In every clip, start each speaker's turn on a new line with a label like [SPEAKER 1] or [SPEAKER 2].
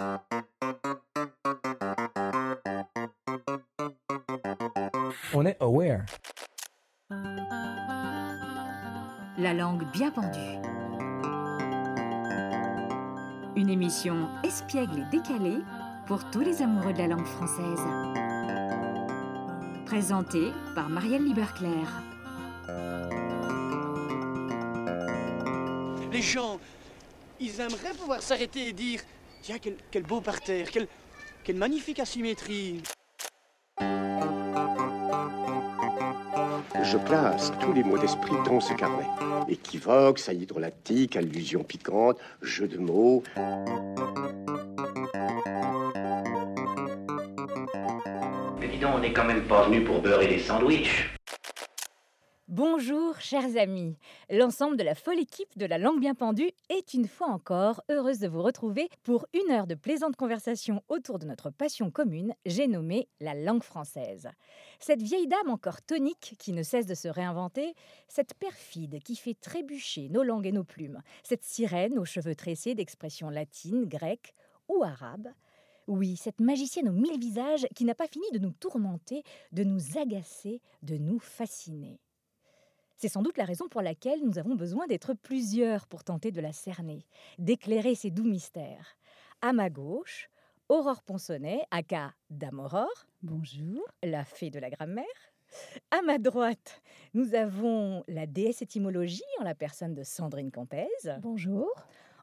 [SPEAKER 1] On est aware.
[SPEAKER 2] La langue bien pendue. Une émission espiègle et décalée pour tous les amoureux de la langue française. Présentée par Marielle Liberclerc.
[SPEAKER 3] Les gens, ils aimeraient pouvoir s'arrêter et dire Tiens, quel, quel beau parterre, quelle, quelle magnifique asymétrie.
[SPEAKER 4] Je classe tous les mots d'esprit dans ce carnet. Équivoque, saillie drôlatique, allusion piquante, jeu de mots.
[SPEAKER 5] Mais dis donc, on n'est quand même pas venu pour beurrer les sandwichs.
[SPEAKER 6] Bonjour chers amis, l'ensemble de la folle équipe de la langue bien pendue est une fois encore heureuse de vous retrouver pour une heure de plaisante conversation autour de notre passion commune, j'ai nommé la langue française. Cette vieille dame encore tonique qui ne cesse de se réinventer, cette perfide qui fait trébucher nos langues et nos plumes, cette sirène aux cheveux tressés d'expressions latines, grecques ou arabes, oui, cette magicienne aux mille visages qui n'a pas fini de nous tourmenter, de nous agacer, de nous fasciner. C'est sans doute la raison pour laquelle nous avons besoin d'être plusieurs pour tenter de la cerner, d'éclairer ses doux mystères. À ma gauche, Aurore Ponsonnet, aka Dame Aurore. Bonjour. La fée de la grammaire. À ma droite, nous avons la déesse étymologie en la personne de Sandrine Campez.
[SPEAKER 7] Bonjour.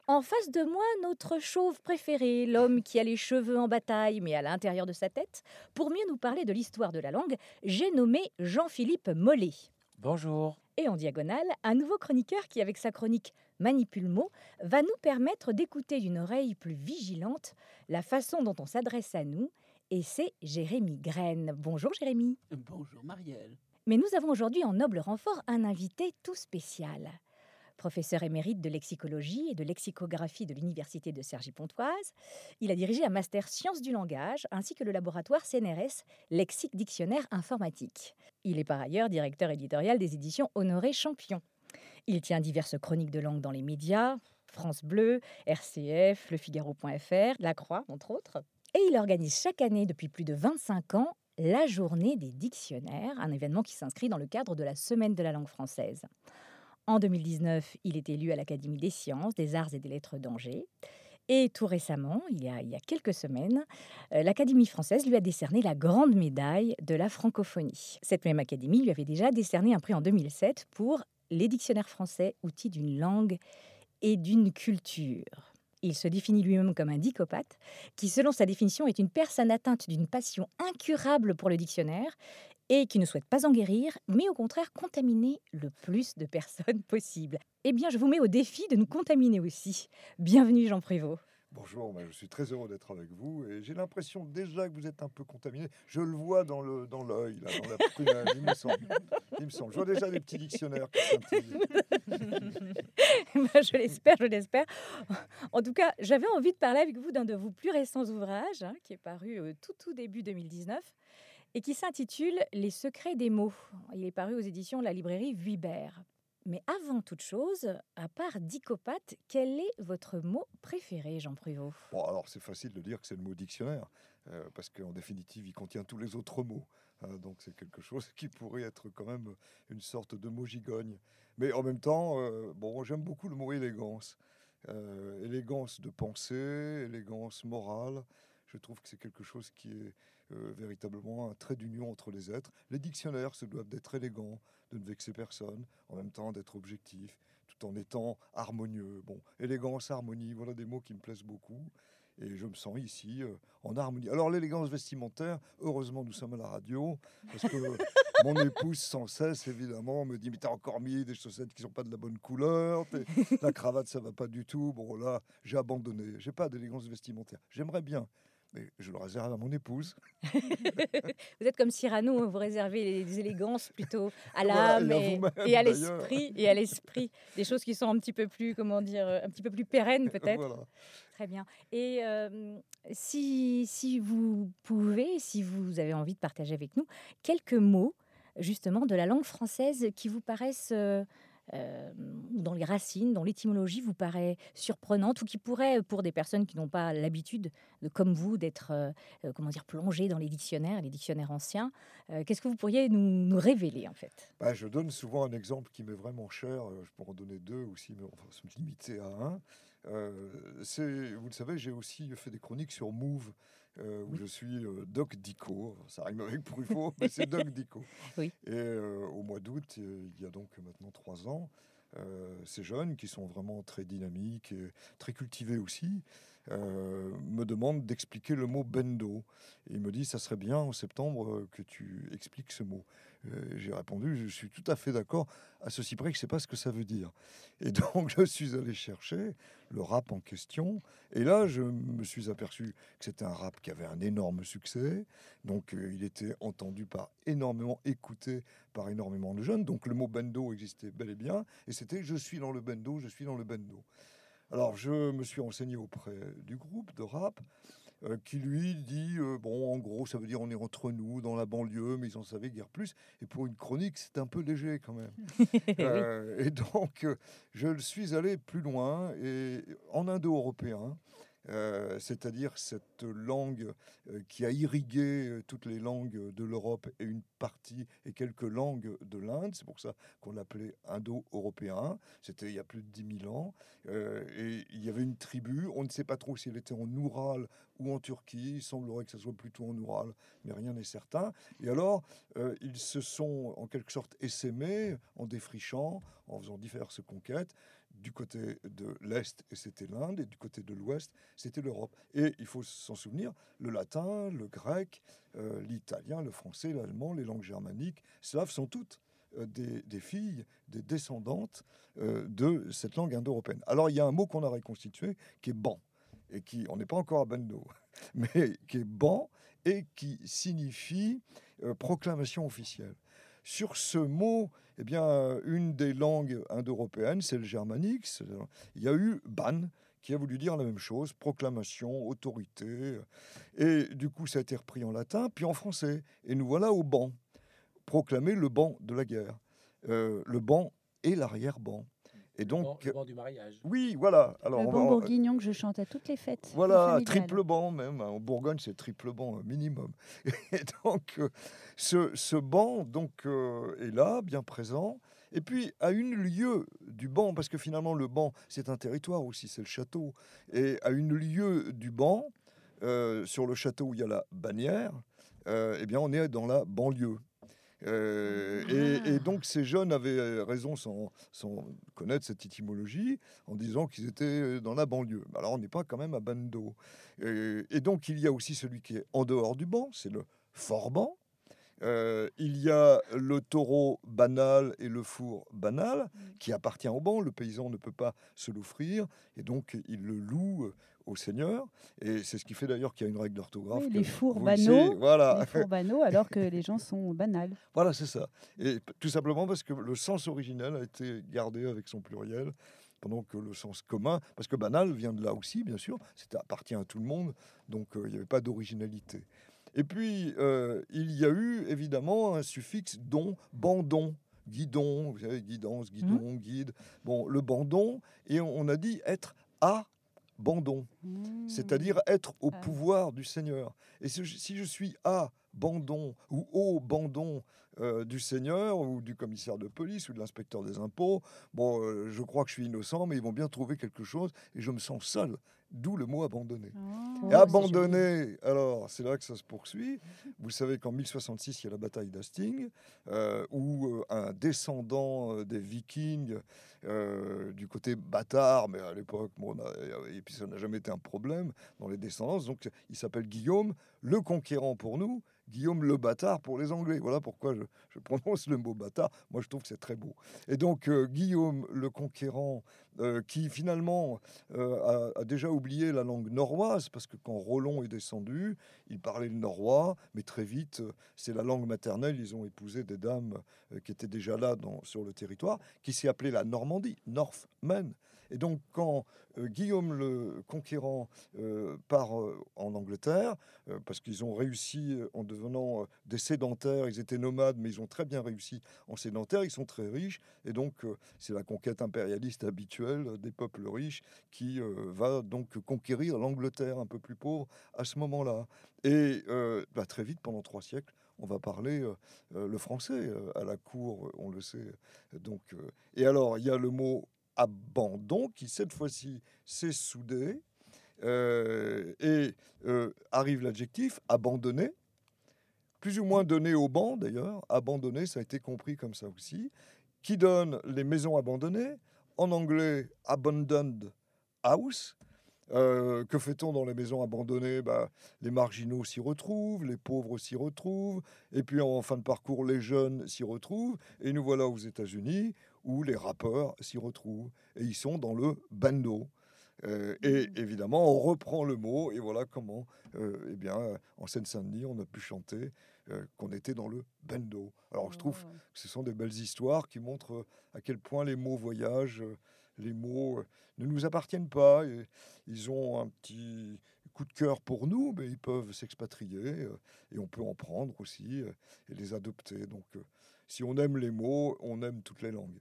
[SPEAKER 6] En face de moi, notre chauve préféré, l'homme qui a les cheveux en bataille mais à l'intérieur de sa tête. Pour mieux nous parler de l'histoire de la langue, j'ai nommé Jean-Philippe Mollet.
[SPEAKER 1] Bonjour.
[SPEAKER 6] Et en diagonale, un nouveau chroniqueur qui, avec sa chronique Manipule mot, va nous permettre d'écouter d'une oreille plus vigilante la façon dont on s'adresse à nous. Et c'est Jérémy Graine. Bonjour Jérémy.
[SPEAKER 8] Bonjour Marielle.
[SPEAKER 6] Mais nous avons aujourd'hui en noble renfort un invité tout spécial. Professeur émérite de lexicologie et de lexicographie de l'Université de Cergy-Pontoise, il a dirigé un master sciences du langage ainsi que le laboratoire CNRS Lexique Dictionnaire Informatique. Il est par ailleurs directeur éditorial des éditions Honoré Champion. Il tient diverses chroniques de langue dans les médias, France Bleu, RCF, Le Figaro.fr, La Croix, entre autres. Et il organise chaque année depuis plus de 25 ans la journée des dictionnaires, un événement qui s'inscrit dans le cadre de la Semaine de la langue française. En 2019, il est élu à l'Académie des sciences, des arts et des lettres d'Angers. Et tout récemment, il y a, quelques semaines, euh, l'Académie française lui a décerné la grande médaille de la francophonie. Cette même Académie lui avait déjà décerné un prix en 2007 pour les dictionnaires français, outils d'une langue et d'une culture. Il se définit lui-même comme un dicopathe, qui, selon sa définition, est une personne atteinte d'une passion incurable pour le dictionnaire et qui ne souhaite pas en guérir, mais au contraire contaminer le plus de personnes possible. Eh bien, je vous mets au défi de nous contaminer aussi. Bienvenue Jean Prévost.
[SPEAKER 9] Bonjour, je suis très heureux d'être avec vous et j'ai l'impression déjà que vous êtes un peu contaminé. Je le vois dans le dans l'œil, là, dans la prunelle, il me semble. Il me semble. Je vois déjà des petits dictionnaires qui.
[SPEAKER 6] Ben, je l'espère, je l'espère. En tout cas, j'avais envie de parler avec vous d'un de vos plus récents ouvrages, hein, qui est paru au tout tout début 2019 et qui s'intitule Les secrets des mots. Il est paru aux éditions de la librairie Vuibert. Mais avant toute chose, à part dicopathe, quel est votre mot préféré, Jean Prévost
[SPEAKER 9] Bon, alors c'est facile de dire que c'est le mot dictionnaire, euh, parce qu'en définitive, il contient tous les autres mots. hein, donc c'est quelque chose qui pourrait être quand même une sorte de mot gigogne. Mais en même temps, euh, bon, j'aime beaucoup le mot élégance. Euh, élégance de pensée, élégance morale. Je trouve que c'est quelque chose qui est euh, véritablement un trait d'union entre les êtres. Les dictionnaires se doivent d'être élégants, de ne vexer personne, en même temps d'être objectifs, tout en étant harmonieux. Bon, élégance, harmonie, voilà des mots qui me plaisent beaucoup. Et je me sens ici euh, en harmonie. Alors l'élégance vestimentaire, heureusement nous sommes à la radio, parce que mon épouse sans cesse évidemment me dit mais t'as encore mis des chaussettes qui sont pas de la bonne couleur, la cravate ça va pas du tout. Bon là j'ai abandonné, j'ai pas d'élégance vestimentaire. J'aimerais bien, mais je le réserve à mon épouse.
[SPEAKER 6] Vous êtes comme Cyrano, hein, vous réservez les élégances plutôt à l'âme
[SPEAKER 9] et à
[SPEAKER 6] et,
[SPEAKER 9] vous-même,
[SPEAKER 6] et à
[SPEAKER 9] d'ailleurs.
[SPEAKER 6] l'esprit et à l'esprit, des choses qui sont un petit peu plus, comment dire, un petit peu plus pérennes peut-être.
[SPEAKER 9] Voilà.
[SPEAKER 6] Très bien. Et euh, si, si vous pouvez, si vous avez envie de partager avec nous quelques mots justement de la langue française qui vous paraissent euh, euh, dans les racines, dont l'étymologie vous paraît surprenante ou qui pourrait, pour des personnes qui n'ont pas l'habitude, de, comme vous, d'être euh, euh, comment dire plongées dans les dictionnaires, les dictionnaires anciens, euh, qu'est-ce que vous pourriez nous, révéler en fait?
[SPEAKER 9] Bah, je donne souvent un exemple qui m'est vraiment cher. euh, Je peux en donner deux aussi, mais on va se limiter à un. Vous le savez, j'ai aussi fait des chroniques sur Move, euh, où je suis euh, Doc Dico. Ça rime avec Pruffaut, mais c'est Doc Dico.
[SPEAKER 6] Oui.
[SPEAKER 9] Et euh, au mois d'août, il y a donc maintenant trois ans, ces jeunes qui sont vraiment très dynamiques et très cultivés aussi, euh, me demandent d'expliquer le mot bendo. Et ils me disent, ça serait bien en septembre euh, que tu expliques ce mot. Euh, J'ai répondu, je suis tout à fait d'accord, à ceci près que je ne sais pas ce que ça veut dire. Et donc, je suis allé chercher le rap en question. Et là, je me suis aperçu que c'était un rap qui avait un énorme succès. Donc, il était entendu par énormément, écouté par énormément de jeunes. Donc, le mot bendo existait bel et bien. Et c'était je suis dans le bendo, je suis dans le bendo. Alors, je me suis renseigné auprès du groupe de rap euh, qui lui dit euh, bon, en gros, ça veut dire on est entre nous dans la banlieue, mais ils en savaient guère plus. Et pour une chronique, c'est un peu léger quand même. Euh, et donc, je suis allé plus loin et en indo-européen. Euh, c'est-à-dire cette langue euh, qui a irrigué euh, toutes les langues de l'Europe et une partie et quelques langues de l'Inde. C'est pour ça qu'on l'appelait indo-européen. C'était il y a plus de 10 000 ans. Et il y avait une tribu. On ne sait pas trop si elle était en Oural ou en Turquie. Il semblerait que ce soit plutôt en Oural, mais rien n'est certain. Et alors, ils se sont en quelque sorte essaimés en défrichant, en faisant diverses conquêtes. Du côté de l'Est, et c'était l'Inde, et du côté de l'Ouest, c'était l'Europe. Et il faut s'en souvenir, le latin, le grec, euh, l'italien, le français, l'allemand, les langues germaniques, slaves sont toutes euh, des, filles, des descendantes euh, de cette langue indo-européenne. Alors il y a un mot qu'on a reconstitué qui est ban, et qui, on n'est pas encore à Bendo, mais qui est ban et qui signifie proclamation officielle. Sur ce mot, eh bien, euh, une des langues indo-européennes, c'est le germanique. Il y a eu ban, qui a voulu dire la même chose, proclamation, autorité. Et du coup, ça a été repris en latin, puis en français. Et nous voilà au banc. Proclamer le banc de la guerre. Euh, le banc et l'arrière-banc. Et donc,
[SPEAKER 1] le banc du mariage.
[SPEAKER 9] oui, voilà. Alors,
[SPEAKER 7] le
[SPEAKER 9] on
[SPEAKER 7] bon
[SPEAKER 9] va-
[SPEAKER 7] bourguignon que je chante à toutes les fêtes.
[SPEAKER 9] voilà, triple banc même. hein. En Bourgogne, c'est triple banc euh, minimum. Et donc, euh, ce, ce banc donc, euh, est là, bien présent. Et puis, à une lieue du banc, parce que finalement, le banc, c'est un territoire aussi, c'est le château. Et à une lieue du banc, euh, sur le château où il y a la bannière, euh, eh bien, on est dans la banlieue. Euh, et, et donc ces jeunes avaient raison sans, sans connaître cette étymologie en disant qu'ils étaient dans la banlieue. Alors on n'est pas quand même à Bando. Et, et donc il y a aussi celui qui est en dehors du banc, c'est le fort banc. Euh, il y a le taureau banal et le four banal qui appartient au banc. Le paysan ne peut pas se l'offrir et donc il le loue euh, au seigneur. Et c'est ce qui fait d'ailleurs qu'il y a une règle d'orthographe.
[SPEAKER 7] Oui, les fours
[SPEAKER 9] le
[SPEAKER 7] banaux,
[SPEAKER 9] Voilà.
[SPEAKER 7] Les fours banaux, alors que les gens sont banals.
[SPEAKER 9] Voilà, c'est ça. Et tout simplement parce que le sens originel a été gardé avec son pluriel, pendant que le sens commun, parce que banal vient de là aussi, bien sûr, c'est appartient à tout le monde, donc euh, il n'y avait pas d'originalité. Et puis, euh, il y a eu évidemment un suffixe don, bandon, guidon, vous savez, guidance, guidon, guide. Bon, le bandon, et on a dit être à bandon c'est-à-dire être au
[SPEAKER 7] Ah.
[SPEAKER 9] pouvoir du Seigneur. Et si je, si je suis à bandon ou au bandon euh, du Seigneur ou du commissaire de police ou de l'inspecteur des impôts, bon, euh, je crois que je suis innocent, mais ils vont bien trouver quelque chose et je me sens seul. D'où le mot abandonné.
[SPEAKER 7] Oh,
[SPEAKER 9] Et abandonné, alors c'est là que ça se poursuit. Vous savez qu'en 1066, il y a la bataille d'Hastings, euh, où euh, un descendant des Vikings, euh, du côté bâtard, mais à l'époque, bon, et puis ça n'a jamais été un problème dans les descendances, donc il s'appelle Guillaume le conquérant pour nous, Guillaume le bâtard pour les Anglais. Voilà pourquoi je, prononce le mot bâtard. Moi, je trouve que c'est très beau. Et donc, euh, Guillaume le conquérant, euh, qui finalement euh, a, déjà oublié la langue norroise, parce que quand Rollon est descendu, il parlait le norrois, mais très vite, c'est la langue maternelle. Ils ont épousé des dames qui étaient déjà là sur le territoire, qui s'est appelée la Normandie, Northmen. Et donc, quand euh, Guillaume le Conquérant euh, part euh, en Angleterre, parce qu'ils ont réussi en devenant des sédentaires, ils étaient nomades, mais ils ont très bien réussi en sédentaire, ils sont très riches, et donc c'est la conquête impérialiste habituelle des peuples riches qui va donc conquérir l'Angleterre un peu plus pauvre à ce moment-là. Et bah, très vite, pendant trois siècles, on va parler le français à la cour, on le sait. Donc, et alors, il y a le mot abandon qui, cette fois-ci, s'est soudé. euh, et euh, arrive l'adjectif abandonné, plus ou moins donné au banc d'ailleurs. Abandonné, ça a été compris comme ça aussi. Qui donne les maisons abandonnées En anglais, abandoned house. Euh, que fait-on dans les maisons abandonnées? Bah, Les marginaux s'y retrouvent, les pauvres s'y retrouvent, et puis en fin de parcours, les jeunes s'y retrouvent. Et nous voilà aux États-Unis où les rappeurs s'y retrouvent. Et ils sont dans le bando. Euh, et évidemment, on reprend le mot, et voilà comment, euh, eh bien, en Seine-Saint-Denis, on a pu chanter euh, qu'on était dans le bando. Alors, je trouve que ce sont des belles histoires qui montrent à quel point les mots voyagent, les mots ne nous appartiennent pas. et ils ont un petit coup de cœur pour nous, mais ils peuvent s'expatrier et on peut en prendre aussi et les adopter. Donc, si on aime les mots, on aime toutes les langues.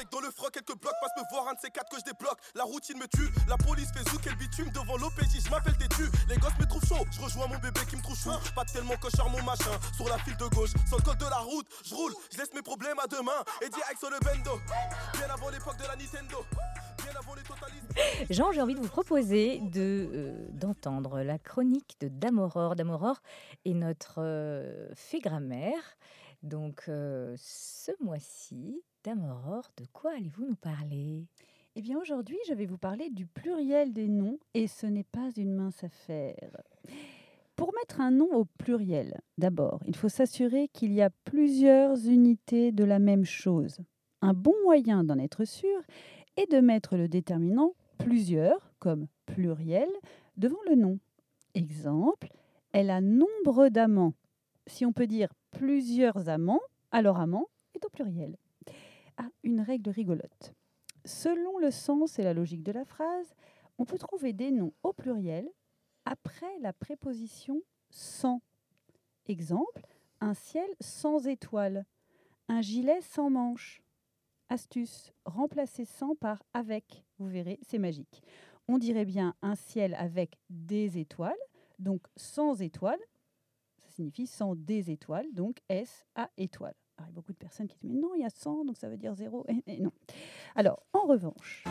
[SPEAKER 8] Avec dans le froc quelques blocs, passe me voir un de ces quatre que je débloque. La routine me tue, la police fait zouk et le bitume devant l'OPJ, je m'appelle têtu. Les gosses me trouvent chaud, je rejoins mon bébé qui me trouve chou. Pas tellement cochard mon machin, sur la file de gauche, sur le col de la route, je roule, je laisse mes problèmes à demain et direct sur le bendo. Bien avant l'époque de la Nintendo.
[SPEAKER 6] Jean, j'ai envie de vous proposer euh, d'entendre la chronique de. Dame Aurore est notre euh, fée grammaire. Donc, euh, ce mois-ci, Dame Aurore, de quoi allez-vous nous parler?
[SPEAKER 7] Eh bien, aujourd'hui, je vais vous parler du pluriel des noms et ce n'est pas une mince affaire. Pour mettre un nom au pluriel, d'abord, il faut s'assurer qu'il y a plusieurs unités de la même chose. Un bon moyen d'en être sûr est de mettre le déterminant plusieurs, comme pluriel, devant le nom. Exemple, elle a nombre d'amants. Si on peut dire plusieurs amants, alors amant est au pluriel. Ah, une règle rigolote. Selon le sens et la logique de la phrase, on peut trouver des noms au pluriel après la préposition sans. Exemple, un ciel sans étoiles, un gilet sans manches. Astuce, remplacer sans par avec. Vous verrez, c'est magique. On dirait bien un ciel avec des étoiles, donc sans étoiles. Signifie sans des étoiles, donc S à étoiles. Alors, il y a beaucoup de personnes qui disent, mais non, il y a 100, donc ça veut dire zéro. Et, et non. Alors, en revanche,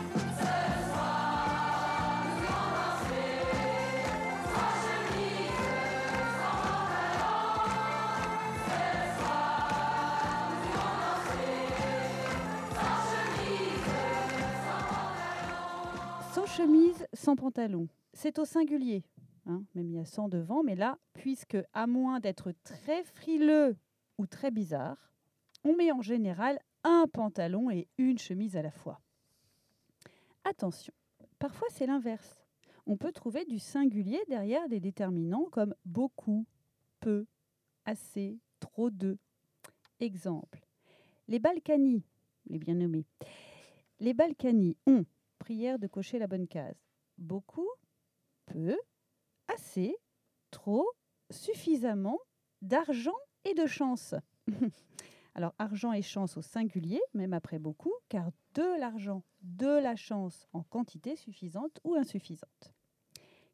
[SPEAKER 7] sans chemise, sans pantalon, c'est au singulier. Hein, même il y a 100 devant, mais là, puisque à moins d'être très frileux ou très bizarre, on met en général un pantalon et une chemise à la fois. Attention, parfois c'est l'inverse. On peut trouver du singulier derrière des déterminants comme beaucoup, peu, assez, trop de. Exemple, les Balkany, les bien nommés, les Balkany ont, prière de cocher la bonne case, beaucoup, peu, assez, trop, suffisamment, d'argent et de chance. Alors, argent et chance au singulier, même après beaucoup, car de l'argent, de la chance en quantité suffisante ou insuffisante.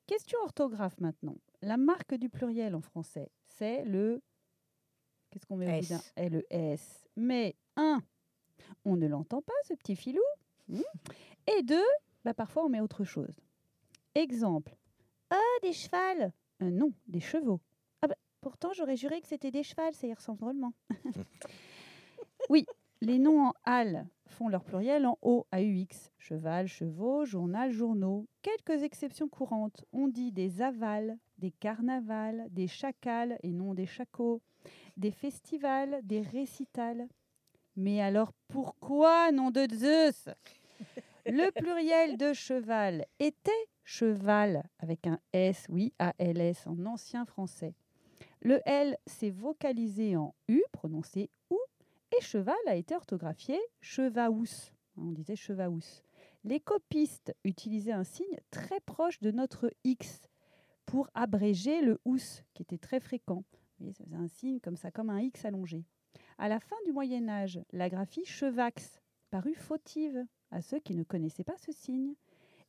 [SPEAKER 7] Question orthographe maintenant. La marque du pluriel en français, c'est le. Qu'est-ce qu'on met au bout Eh, Le S. Mais un, on ne l'entend pas, ce petit filou. Hmm. Et deux, bah, parfois on met autre chose. Exemple. Des chevals Euh, Non, des chevaux. Ah bah, pourtant, j'aurais juré que c'était des chevals, ça y ressemble drôlement. oui, les noms en al font leur pluriel en o, AUX. Cheval, chevaux, journal, journaux. Quelques exceptions courantes. On dit des avals, des carnavals, des chacals et non des chacos, des festivals, des récitals. Mais alors pourquoi, nom de Zeus? Le pluriel de cheval était cheval avec un S, oui, A-L-S en ancien français. Le L s'est vocalisé en U, prononcé OU, et cheval a été orthographié chevaous. On disait chevaous. Les copistes utilisaient un signe très proche de notre X pour abréger le ous, qui était très fréquent. Vous voyez, ça faisait un signe comme ça, comme un X allongé. À la fin du Moyen Âge, la graphie chevax parut fautive à ceux qui ne connaissaient pas ce signe,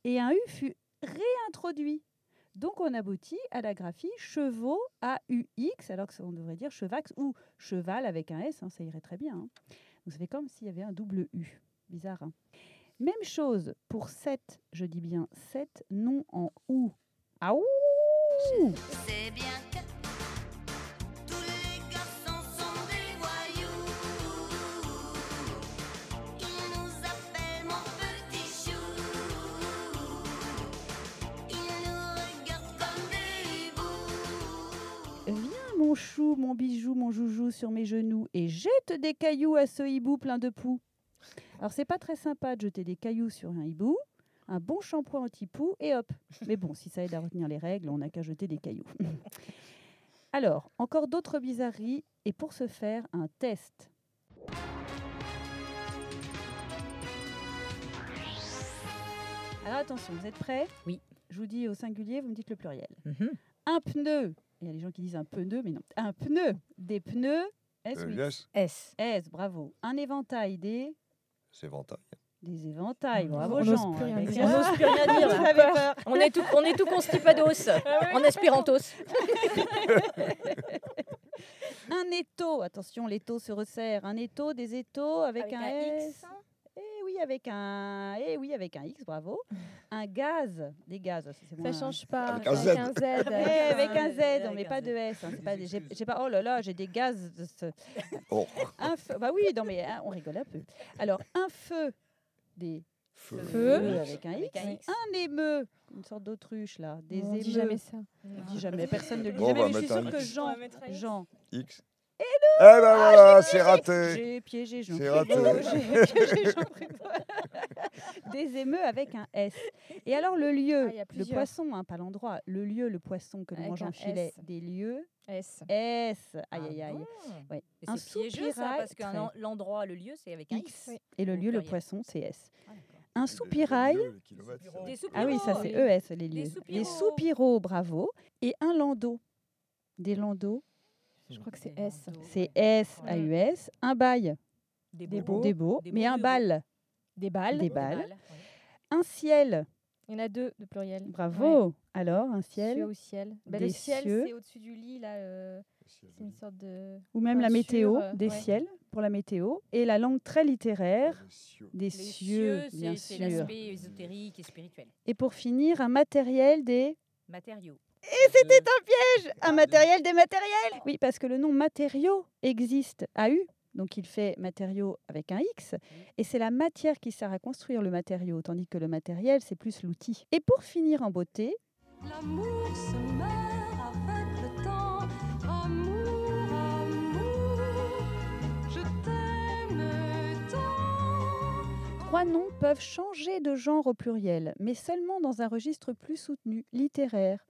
[SPEAKER 7] et un U fut réintroduit. Donc on aboutit à la graphie chevaux A-U-X, alors qu'on devrait dire chevax ou cheval avec un S, hein, ça irait très bien. hein. Donc ça fait comme s'il y avait un double U. Bizarre. hein. Même chose pour 7, je dis bien 7, non en OU. Aouh
[SPEAKER 10] C'est bien chou,
[SPEAKER 7] mon bijou, mon joujou sur mes genoux et jette des cailloux à ce hibou plein de poux. Alors c'est pas très sympa de jeter des cailloux sur un hibou. Un bon shampoing anti-poux et hop. Mais bon, si ça aide à retenir les règles, on n'a qu'à jeter des cailloux. Alors, encore d'autres bizarreries et pour ce faire, un test. Alors attention, vous êtes prêts?
[SPEAKER 6] Oui.
[SPEAKER 7] Je vous dis au singulier, vous me dites le pluriel.
[SPEAKER 6] Mhm.
[SPEAKER 7] Un pneu. Il y a des gens qui disent un pneu, mais non. Un pneu. Des pneus. S,
[SPEAKER 9] Euh, yes,
[SPEAKER 6] S.
[SPEAKER 7] S, bravo. Un éventail, des,
[SPEAKER 9] c'est ventaille.
[SPEAKER 7] des éventails. Bravo,
[SPEAKER 6] On
[SPEAKER 7] Jean.
[SPEAKER 6] On n'ose plus rien dire.
[SPEAKER 7] Avez peur.
[SPEAKER 6] On est tout, on est tout constipados en espérantos.
[SPEAKER 7] Un étau. Attention, l'étau se resserre. Un étau, des étaux avec,
[SPEAKER 6] Avec
[SPEAKER 7] un,
[SPEAKER 6] un
[SPEAKER 7] S.
[SPEAKER 6] X.
[SPEAKER 7] Oui, avec un. Eh oui, avec un X, bravo. Un gaz, des gaz. Ça, c'est
[SPEAKER 11] Ça
[SPEAKER 7] moins-
[SPEAKER 11] change pas.
[SPEAKER 9] Avec un Z.
[SPEAKER 7] Eh, avec un Z, on
[SPEAKER 6] Avec
[SPEAKER 7] met
[SPEAKER 6] un
[SPEAKER 7] pas de S. hein, pas j'ai pas. Oh là là, j'ai des gaz.
[SPEAKER 9] Oh,
[SPEAKER 7] Un feu. Bah oui, non mais hein, on rigole un peu. Alors un feu, des
[SPEAKER 9] feu.
[SPEAKER 7] feux avec un
[SPEAKER 6] Avec
[SPEAKER 7] X.
[SPEAKER 6] un X.
[SPEAKER 7] Un émeu, une sorte d'autruche là. Des
[SPEAKER 11] On
[SPEAKER 7] émeux.
[SPEAKER 11] dit jamais ça.
[SPEAKER 7] On dit jamais. Personne ne le dit
[SPEAKER 9] Bon,
[SPEAKER 7] jamais.
[SPEAKER 9] on
[SPEAKER 7] mais je suis
[SPEAKER 9] un
[SPEAKER 7] que
[SPEAKER 9] X.
[SPEAKER 7] Jean, Jean,
[SPEAKER 9] X. Eh ben voilà, c'est raté.
[SPEAKER 7] Ah, j'ai piégé Jean.
[SPEAKER 9] C'est raté.
[SPEAKER 7] J'ai piégé Jean. Des émeux avec un S. Et alors le lieu,
[SPEAKER 11] Ah, il y a
[SPEAKER 7] le
[SPEAKER 11] plusieurs.
[SPEAKER 7] poisson, hein, pas l'endroit, le lieu, le poisson que l'on
[SPEAKER 11] Avec
[SPEAKER 7] mange en
[SPEAKER 11] un
[SPEAKER 7] filet,
[SPEAKER 11] S.
[SPEAKER 7] des lieux,
[SPEAKER 11] S.
[SPEAKER 7] S. Aïe
[SPEAKER 6] Ah
[SPEAKER 7] aïe aïe.
[SPEAKER 6] bon
[SPEAKER 7] Ouais.
[SPEAKER 6] Et
[SPEAKER 7] Un
[SPEAKER 6] C'est piégeux ça,
[SPEAKER 7] soupirail,
[SPEAKER 6] parce que
[SPEAKER 7] très.
[SPEAKER 6] l'endroit, le lieu, c'est avec un X.
[SPEAKER 7] X. Et le
[SPEAKER 6] Au
[SPEAKER 7] lieu, le
[SPEAKER 6] pluriel.
[SPEAKER 7] poisson, c'est S.
[SPEAKER 6] Ah, d'accord.
[SPEAKER 7] Un soupirail.
[SPEAKER 9] les kilomètres, ça.
[SPEAKER 6] Des
[SPEAKER 7] Ah oui, ça c'est
[SPEAKER 6] soupiraux.
[SPEAKER 7] ES, les
[SPEAKER 6] Des
[SPEAKER 7] lieux. Les
[SPEAKER 6] soupiraux.
[SPEAKER 7] soupiraux, bravo. Et un landau. Des landaux,
[SPEAKER 11] Je crois que c'est S.
[SPEAKER 7] c'est S,
[SPEAKER 6] Ouais.
[SPEAKER 7] A-U-S. Un bail,
[SPEAKER 6] Des beaux.
[SPEAKER 7] des beaux. Mais un bal,
[SPEAKER 11] Des balles.
[SPEAKER 7] Des balles. un ciel.
[SPEAKER 11] Il y en a deux de pluriel.
[SPEAKER 7] Bravo. Alors, un ciel.
[SPEAKER 11] Cieux au ciel. Bah,
[SPEAKER 7] Des
[SPEAKER 11] le ciel,
[SPEAKER 7] cieux.
[SPEAKER 11] c'est au-dessus du lit, là. euh, c'est une sorte de.
[SPEAKER 7] Ou même la météo,
[SPEAKER 11] euh,
[SPEAKER 7] des
[SPEAKER 11] ouais.
[SPEAKER 7] ciels pour la météo. Et la langue très littéraire,
[SPEAKER 9] cieux.
[SPEAKER 7] des
[SPEAKER 6] Les
[SPEAKER 7] cieux,
[SPEAKER 6] cieux,
[SPEAKER 7] bien
[SPEAKER 6] c'est c'est
[SPEAKER 7] sûr.
[SPEAKER 6] l'aspect ésotérique et spirituel.
[SPEAKER 7] Et pour finir, un matériel des...
[SPEAKER 6] Matériaux.
[SPEAKER 7] Et c'était un piège Un matériel des matériels Oui, parce que le nom matériaux existe à U, donc il fait matériaux avec un X, et c'est la matière qui sert à construire le matériau, tandis que le matériel, c'est plus l'outil. Et pour finir en beauté,
[SPEAKER 10] L'amour se meurt avec le temps. Amour, amour, je t'aime tant.
[SPEAKER 7] trois noms peuvent changer de genre au pluriel, mais seulement dans un registre plus soutenu, littéraire.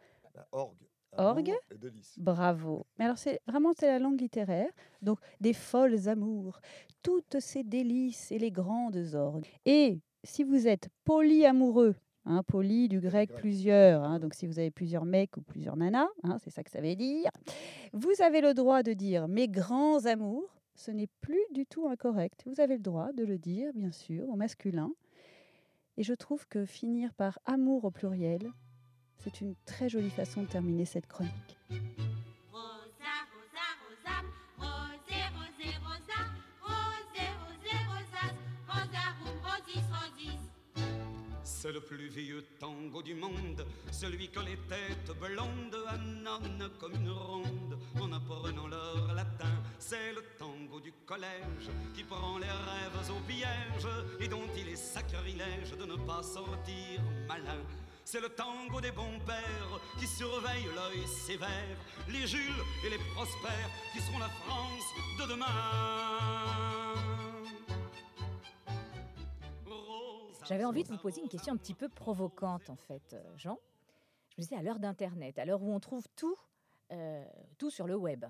[SPEAKER 9] Orgue.
[SPEAKER 7] Orgue.
[SPEAKER 9] amour et délice.
[SPEAKER 7] Bravo. Mais alors, c'est vraiment c'est la langue littéraire. Donc, des folles amours, toutes ces délices et les grandes orgues. Et si vous êtes polyamoureux, hein, poly du grec
[SPEAKER 9] grec.
[SPEAKER 7] plusieurs, hein, donc si vous avez plusieurs mecs ou plusieurs nanas, hein, c'est ça que ça veut dire, vous avez le droit de dire mes grands amours. Ce n'est plus du tout incorrect. Vous avez le droit de le dire, bien sûr, au masculin. Et je trouve que finir par amour au pluriel, c'est une très jolie façon de terminer cette chronique.
[SPEAKER 12] C'est le plus vieux tango du monde, celui que les têtes blondes annonnent comme une ronde en apprenant leur latin. C'est le tango du collège qui prend les rêves au piège et dont il est sacrilège de ne pas sortir malin. C'est le tango des bons pères qui surveillent l'œil sévère, les Jules et les prospères qui seront la France de demain.
[SPEAKER 6] J'avais envie de vous poser une question un petit peu provocante, en fait, euh, Jean. Je me disais, à l'heure d'Internet, à l'heure où on trouve tout, euh, tout sur le web,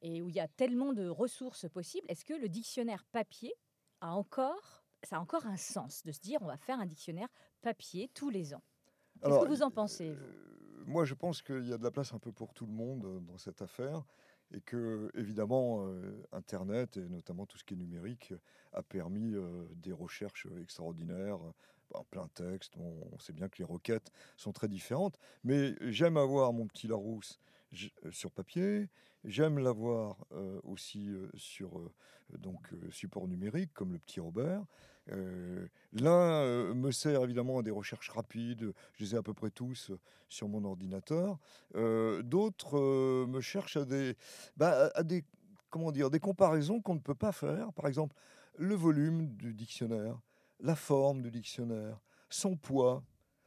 [SPEAKER 6] et où il y a tellement de ressources possibles, est-ce que le dictionnaire papier a encore, ça a encore un sens de se dire, on va faire un dictionnaire papier tous les ans? Qu'est-ce que vous en pensez vous?
[SPEAKER 9] Euh, Moi, je pense qu'il y a de la place un peu pour tout le monde euh, dans cette affaire et que, évidemment, euh, Internet et notamment tout ce qui est numérique a permis euh, des recherches extraordinaires. Bon, plein texte, on, on sait bien que les requêtes sont très différentes, mais j'aime avoir mon petit Larousse sur papier, j'aime l'avoir euh, aussi sur donc, support numérique comme le petit Robert. Euh, L'un euh, me sert évidemment à des recherches rapides, je les ai à peu près tous euh, sur mon ordinateur. Euh, D'autres euh, me cherchent bah, à des, comment dire, des comparaisons qu'on ne peut pas faire. Par exemple, le volume du dictionnaire, la forme du dictionnaire, son poids,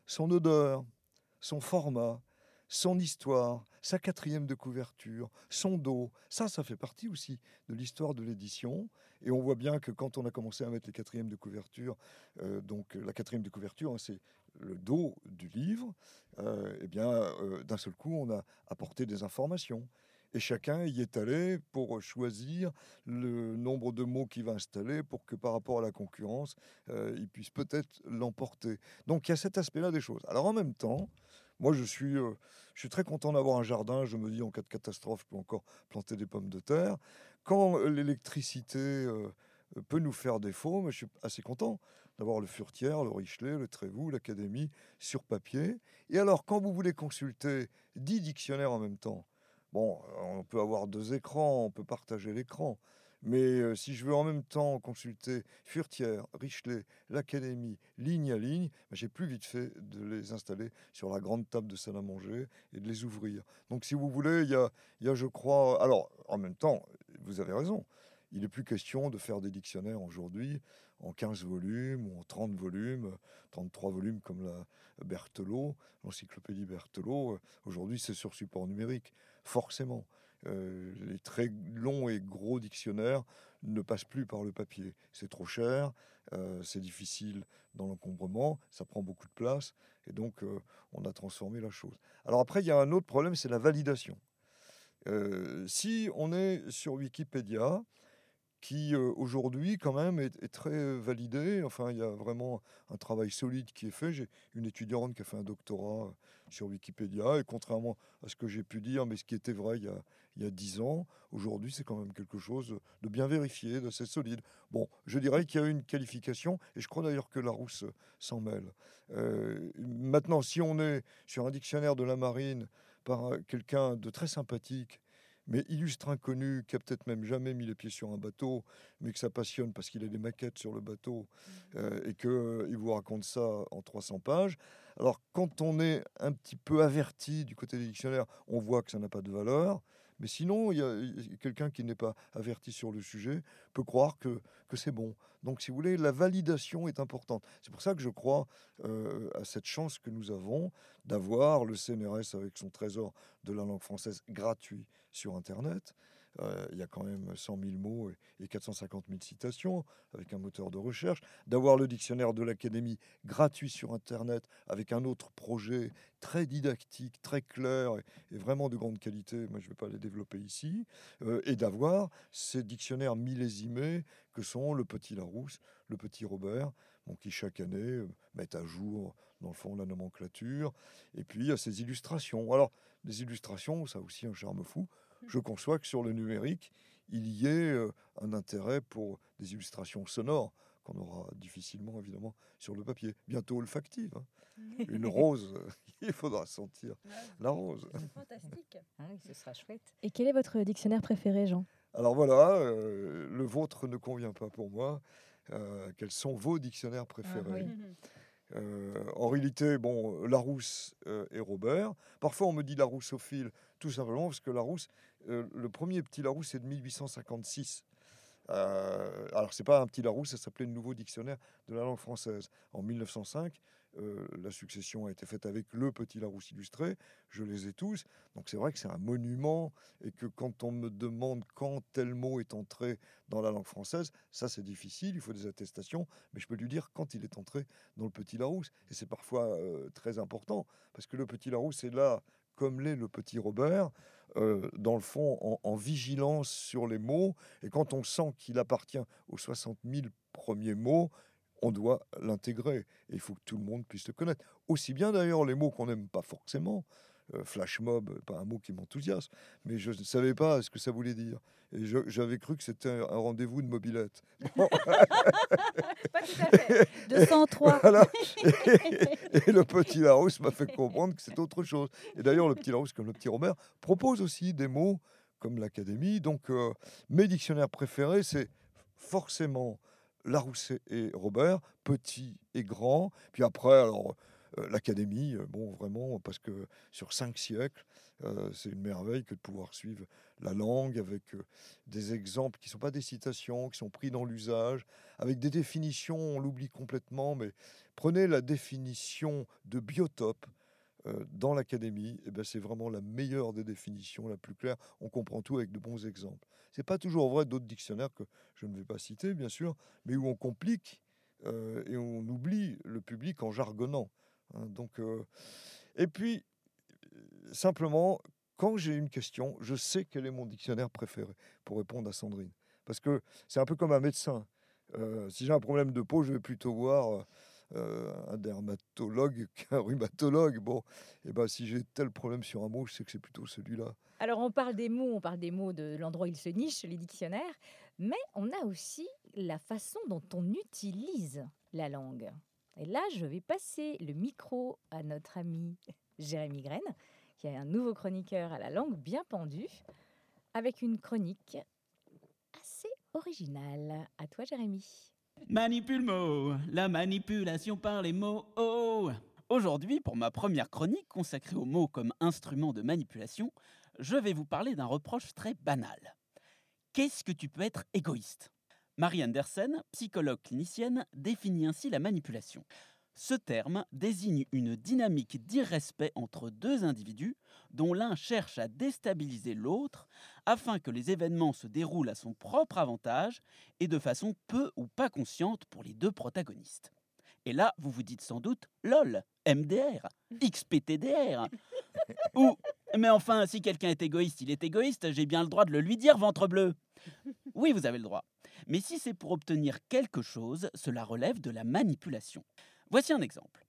[SPEAKER 9] son odeur, son format, son histoire, sa quatrième de couverture, son dos. Ça, ça fait partie aussi de l'histoire de l'édition. Et on voit bien que quand on a commencé à mettre les quatrièmes de couverture, euh, donc euh, la quatrième de couverture, hein, c'est le dos du livre, euh, eh bien, euh, d'un seul coup, on a apporté des informations. Et chacun y est allé pour choisir le nombre de mots qu'il va installer pour que par rapport à la concurrence, il puisse peut-être l'emporter. Donc il y a cet aspect-là des choses. Alors en même temps, moi je suis, je suis très content d'avoir un jardin. Je me dis en cas de catastrophe, je peux encore planter des pommes de terre. Quand l'électricité peut nous faire défaut, mais je suis assez content d'avoir le Furtière, le Richelet, le Trévoux, l'Académie sur papier. Et alors quand vous voulez consulter 10 dictionnaires en même temps, Bon, on peut avoir deux écrans, on peut partager l'écran. Mais si je veux en même temps consulter Furtière, Richelet, l'Académie, ligne à ligne, ben, j'ai plus vite fait de les installer sur la grande table de salle à manger et de les ouvrir. Donc si vous voulez, il y a, y a, je crois... Alors, en même temps, vous avez raison. Il n'est plus question de faire des dictionnaires aujourd'hui en 15 volumes ou en 30 volumes, 33 volumes comme la Berthelot, l'encyclopédie Berthelot. Aujourd'hui, c'est sur support numérique, forcément. Euh, les très longs et gros dictionnaires ne passent plus par le papier. C'est trop cher, euh, c'est difficile dans l'encombrement, ça prend beaucoup de place, et donc euh, on a transformé la chose. Alors après, il y a un autre problème, c'est la validation. Si on est sur Wikipédia, qui euh, aujourd'hui quand même est, très validé. Enfin, il y a vraiment un travail solide qui est fait. J'ai une étudiante qui a fait un doctorat euh, sur Wikipédia, et contrairement à ce que j'ai pu dire, mais ce qui était vrai il y a, il y a 10 ans, aujourd'hui c'est quand même quelque chose de bien vérifié, d'assez solide. Bon, je dirais qu'il y a une qualification, et je crois d'ailleurs que Larousse s'en mêle. Euh, maintenant, si on est sur un dictionnaire de la marine par euh, quelqu'un de très sympathique, mais illustre inconnu, qui a peut-être même jamais mis les pieds sur un bateau, mais que ça passionne parce qu'il a des maquettes sur le bateau euh, et qu'il vous raconte ça en 300 pages. Alors, quand on est un petit peu averti du côté des dictionnaires, on voit que ça n'a pas de valeur. Mais sinon, il y a quelqu'un qui n'est pas averti sur le sujet peut croire que, que c'est bon. Donc, si vous voulez, la validation est importante. C'est pour ça que je crois euh, à cette chance que nous avons d'avoir le CNRS avec son trésor de la langue française gratuit sur Internet. Euh, il y a quand même 100 000 mots et, et 450 000 citations avec un moteur de recherche. D'avoir le dictionnaire de l'Académie gratuit sur Internet avec un autre projet très didactique, très clair et, vraiment de grande qualité. Moi, je ne vais pas les développer ici. Euh, et d'avoir ces dictionnaires millésimés que sont le Petit Larousse, le Petit Robert, qui chaque année euh, mettent à jour, dans le fond, la nomenclature. Et puis, ces illustrations. Alors, des illustrations, ça a aussi un charme fou. Je conçois que sur le numérique, il y ait euh, un intérêt pour des illustrations sonores qu'on aura difficilement, évidemment, sur le papier. Bientôt olfactive. hein. Une rose, il faudra sentir la rose.
[SPEAKER 11] Fantastique.
[SPEAKER 6] Ah oui, ce sera chouette.
[SPEAKER 11] Et quel est votre dictionnaire préféré, Jean?
[SPEAKER 9] Alors voilà, euh, le vôtre ne convient pas pour moi. Euh, quels sont vos dictionnaires préférés? Euh, en réalité, bon, Larousse euh, et Robert. Parfois, on me dit Laroussophile, tout simplement parce que Larousse, euh, le premier petit Larousse, c'est de 1856. Euh, alors, c'est pas un petit Larousse, ça s'appelait le Nouveau Dictionnaire de la langue française. En 1905, euh, la succession a été faite avec le Petit Larousse illustré. Je les ai tous. Donc c'est vrai que c'est un monument et que quand on me demande quand tel mot est entré dans la langue française, ça c'est difficile, il faut des attestations, mais je peux lui dire quand il est entré dans le Petit Larousse. Et c'est parfois euh, très important parce que le Petit Larousse est là comme l'est le Petit Robert. euh, dans le fond, en, en vigilance sur les mots. Et quand on sent qu'il appartient aux 60 000 premiers mots, on doit l'intégrer. Et il faut que tout le monde puisse le connaître. Aussi bien d'ailleurs les mots qu'on n'aime pas forcément. Euh, flash mob, pas un mot qui m'enthousiasme, mais je ne savais pas ce que ça voulait dire. Et j'avais cru que c'était un rendez-vous de mobilette. Bon.
[SPEAKER 7] Pas tout à fait. 203.
[SPEAKER 9] Voilà. Et, et le petit Larousse m'a fait comprendre que c'est autre chose. Et d'ailleurs, le petit Larousse, comme le petit Robert, propose aussi des mots comme l'académie. Donc, euh, mes dictionnaires préférés, c'est forcément Larousse et Robert, petit et grand. Puis après, alors, euh, l'académie, euh, bon, vraiment, parce que sur cinq siècles, euh, c'est une merveille que de pouvoir suivre la langue avec des exemples qui ne sont pas des citations, qui sont pris dans l'usage, avec des définitions, on l'oublie complètement, mais prenez la définition de biotope dans l'académie, et ben c'est vraiment la meilleure des définitions, la plus claire. On comprend tout avec de bons exemples. C'est pas toujours vrai d'autres dictionnaires que je ne vais pas citer, bien sûr, mais où on complique euh, et on oublie le public en jargonnant. hein. donc, euh, et puis, euh, simplement, quand j'ai une question, je sais quel est mon dictionnaire préféré pour répondre à Sandrine. Parce que c'est un peu comme un médecin. Si j'ai un problème de peau, je vais plutôt voir euh, un dermatologue qu'un rhumatologue. Bon, et ben si j'ai tel problème sur un mot, je sais que c'est plutôt celui-là.
[SPEAKER 6] Alors, on parle des mots, on parle des mots de l'endroit où ils se nichent, les dictionnaires, mais on a aussi la façon dont on utilise la langue. Et là, je vais passer le micro à notre ami Jérémy Graine, qui est un nouveau chroniqueur à la langue bien pendue, avec une chronique assez originale. À toi, Jérémy.
[SPEAKER 13] Manipule mots, la manipulation par les mots. Oh Aujourd'hui, pour ma première chronique consacrée aux mots comme instrument de manipulation, je vais vous parler d'un reproche très banal. Qu'est-ce que tu peux être égoïste? Marie Anderson, psychologue clinicienne, définit ainsi la manipulation. Ce terme désigne une dynamique d'irrespect entre deux individus dont l'un cherche à déstabiliser l'autre afin que les événements se déroulent à son propre avantage et de façon peu ou pas consciente pour les deux protagonistes. Et là, vous vous dites sans doute LOL, MDR, XPTDR. ou Mais enfin, si quelqu'un est égoïste, il est égoïste, j'ai bien le droit de le lui dire, ventre bleu. Oui, vous avez le droit. Mais si c'est pour obtenir quelque chose, cela relève de la manipulation. Voici un exemple.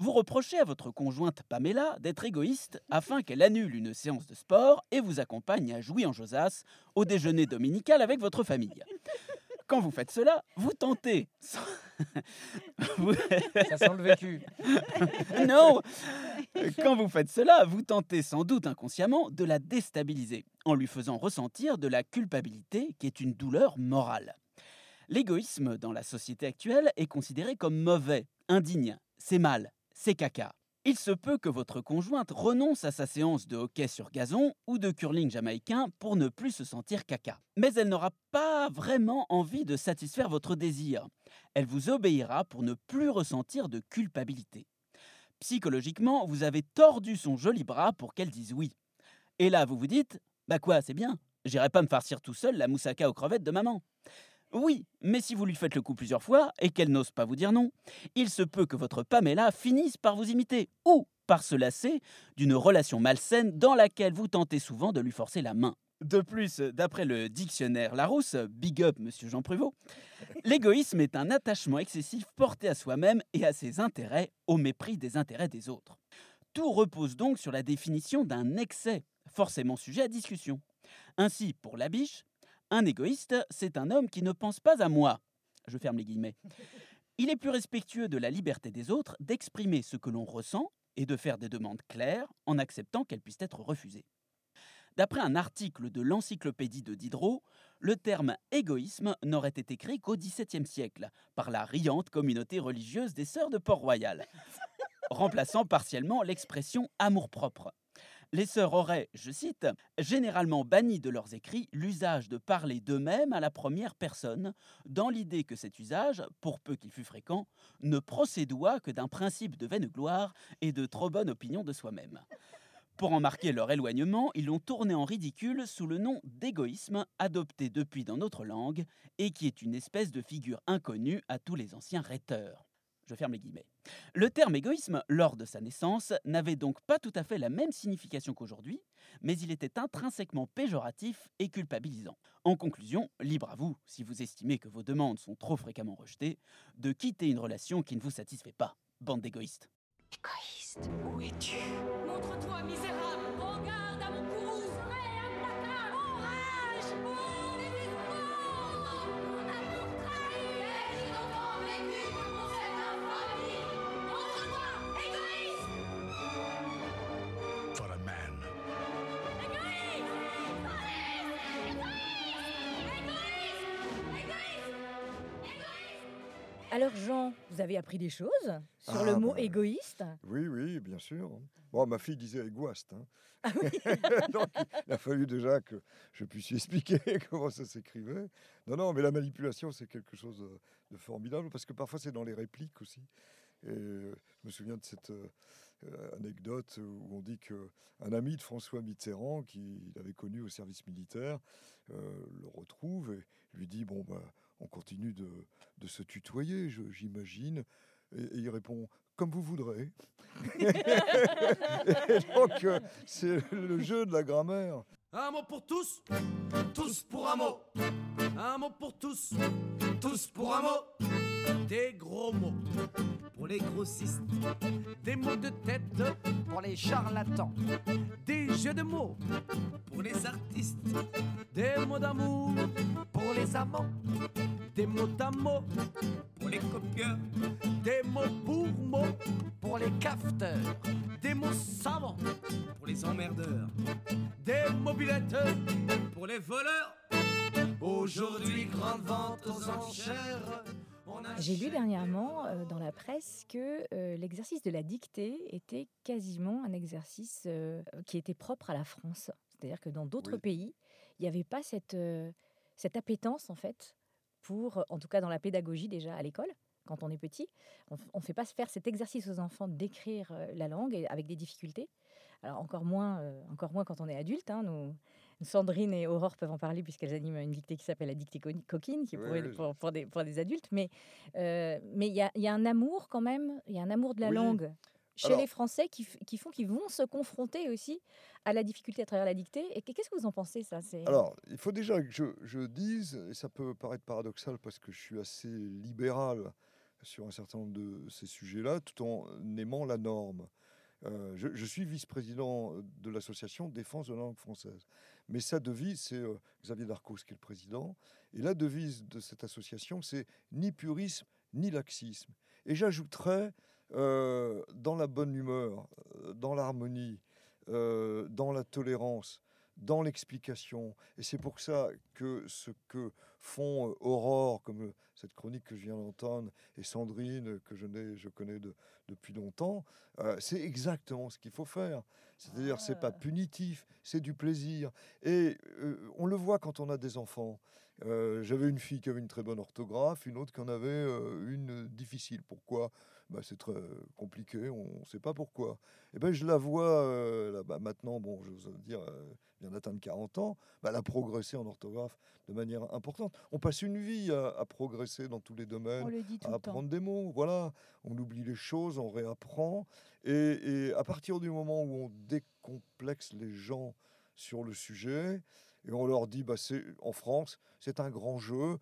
[SPEAKER 13] Vous reprochez à votre conjointe Pamela d'être égoïste afin qu'elle annule une séance de sport et vous accompagne à jouer en Josas au déjeuner dominical avec votre famille. Quand vous faites cela, vous tentez. sans- Vous-
[SPEAKER 1] Ça sent le vécu.
[SPEAKER 13] non Quand vous faites cela, vous tentez sans doute inconsciemment de la déstabiliser en lui faisant ressentir de la culpabilité qui est une douleur morale. L'égoïsme dans la société actuelle est considéré comme mauvais, indigne, c'est mal, c'est caca. Il se peut que votre conjointe renonce à sa séance de hockey sur gazon ou de curling jamaïcain pour ne plus se sentir caca. Mais elle n'aura pas vraiment envie de satisfaire votre désir. Elle vous obéira pour ne plus ressentir de culpabilité. Psychologiquement, vous avez tordu son joli bras pour qu'elle dise oui. Et là, vous vous dites Bah quoi, c'est bien, j'irai pas me farcir tout seul la moussaka aux crevettes de maman. Oui, mais si vous lui faites le coup plusieurs fois et qu'elle n'ose pas vous dire non, il se peut que votre Pamela finisse par vous imiter ou par se lasser d'une relation malsaine dans laquelle vous tentez souvent de lui forcer la main. De plus, d'après le dictionnaire Larousse, big up monsieur Jean Pruvot, l'égoïsme est un attachement excessif porté à soi-même et à ses intérêts au mépris des intérêts des autres. Tout repose donc sur la définition d'un excès, forcément sujet à discussion. Ainsi, pour la biche, un égoïste, c'est un homme qui ne pense pas à moi. Je ferme les guillemets. Il est plus respectueux de la liberté des autres d'exprimer ce que l'on ressent et de faire des demandes claires en acceptant qu'elles puissent être refusées. D'après un article de l'encyclopédie de Diderot, le terme égoïsme n'aurait été créé qu'au XVIIe siècle par la riante communauté religieuse des Sœurs de Port-Royal, remplaçant partiellement l'expression amour-propre. Les sœurs auraient, je cite, généralement banni de leurs écrits l'usage de parler d'eux-mêmes à la première personne, dans l'idée que cet usage, pour peu qu'il fût fréquent, ne procédoit que d'un principe de vaine gloire et de trop bonne opinion de soi-même. Pour en marquer leur éloignement, ils l'ont tourné en ridicule sous le nom d'égoïsme, adopté depuis dans notre langue, et qui est une espèce de figure inconnue à tous les anciens rhéteurs. Je ferme les guillemets. Le terme égoïsme, lors de sa naissance, n'avait donc pas tout à fait la même signification qu'aujourd'hui, mais il était intrinsèquement péjoratif et culpabilisant. En conclusion, libre à vous, si vous estimez que vos demandes sont trop fréquemment rejetées, de quitter une relation qui ne vous satisfait pas. Bande d'égoïstes.
[SPEAKER 10] Égoïste, où es-tu? Montre-toi, misérable
[SPEAKER 6] Jean, vous avez appris des choses sur
[SPEAKER 9] Ah,
[SPEAKER 6] le mot
[SPEAKER 9] bah,
[SPEAKER 6] égoïste
[SPEAKER 9] Oui, oui, bien sûr. Bon, ma fille disait égoïste. hein.
[SPEAKER 6] Ah
[SPEAKER 9] Donc, il a fallu déjà que je puisse expliquer comment ça s'écrivait. Non, non, mais la manipulation, c'est quelque chose de, formidable parce que parfois, c'est dans les répliques aussi. Et euh, je me souviens de cette euh, anecdote où on dit qu'un ami de François Mitterrand, qu'il avait connu au service militaire, euh, le retrouve et lui dit Bon, bah, on continue de, se tutoyer, j'imagine. Et, et il répond Comme vous voudrez. et donc, euh, c'est le jeu de la grammaire.
[SPEAKER 14] Un mot pour tous, tous pour un mot. Un mot pour tous, tous pour un mot. Des gros mots pour les grossistes. Des mots de tête pour les charlatans. Des jeux de mots pour les artistes. Des mots d'amour pour les amants. Des mots d'amour pour les copieurs. Des mots pour mots pour les cafeteurs. Des mots savants pour les emmerdeurs. Des mobilettes pour les voleurs. Aujourd'hui, grande vente aux enchères.
[SPEAKER 6] J'ai lu dernièrement euh, dans la presse que euh, l'exercice de la dictée était quasiment un exercice euh, qui était propre à la France. C'est-à-dire que dans d'autres
[SPEAKER 9] Oui.
[SPEAKER 6] pays, il n'y avait pas cette, euh, cette appétence, en fait, pour, en tout cas dans la pédagogie déjà à l'école, quand on est petit, on ne fait pas faire cet exercice aux enfants d'écrire euh, la langue et avec des difficultés. Alors encore moins, euh, encore moins quand on est adulte. hein, nous, Sandrine et Aurore peuvent en parler puisqu'elles animent une dictée qui s'appelle la dictée co- coquine, qui est pour,
[SPEAKER 9] Oui,
[SPEAKER 6] pour, pour des, pour des adultes. Mais euh, mais il y a, il y a un amour quand même, il y a un amour de la
[SPEAKER 9] Oui.
[SPEAKER 6] langue chez
[SPEAKER 9] Alors-
[SPEAKER 6] les Français qui, font qu'ils vont se confronter aussi à la difficulté à travers la dictée. Et qu'est-ce que vous en pensez ça?
[SPEAKER 9] Alors, il faut déjà que je, je dise, et ça peut paraître paradoxal parce que je suis assez libéral sur un certain nombre de ces sujets-là, tout en aimant la norme. Euh, je, je suis vice-président de l'association Défense de la langue française. Mais sa devise, c'est euh, Xavier Darcos qui est le président. Et la devise de cette association, c'est ni purisme, ni laxisme. Et j'ajouterais, euh, dans la bonne humeur, euh, dans l'harmonie, euh, dans la tolérance, dans l'explication. Et c'est pour ça que ce que font Aurore, comme cette chronique que je viens d'entendre, et Sandrine, que je, n'ai- je connais de- depuis longtemps, euh, c'est exactement ce qu'il faut faire. C'est-à-dire, c'est pas punitif, c'est du plaisir. Et euh, on le voit quand on a des enfants. Euh, J'avais une fille qui avait une très bonne orthographe, une autre qui en avait une difficile. Pourquoi? Bah, C'est très compliqué, on ne sait pas pourquoi. Et ben, je la vois euh, là, bah, maintenant, bon, je veux dire, euh, vient d'atteindre 40 ans, bah, elle a progressé en orthographe de manière importante. On passe une vie à, à progresser dans tous les domaines,
[SPEAKER 7] On le dit tout
[SPEAKER 9] à apprendre des mots. Voilà, on oublie les choses, on réapprend. Et, et à partir du moment où on décomplexe les gens sur le sujet, et on leur dit, bah, c'est en France, c'est un grand jeu.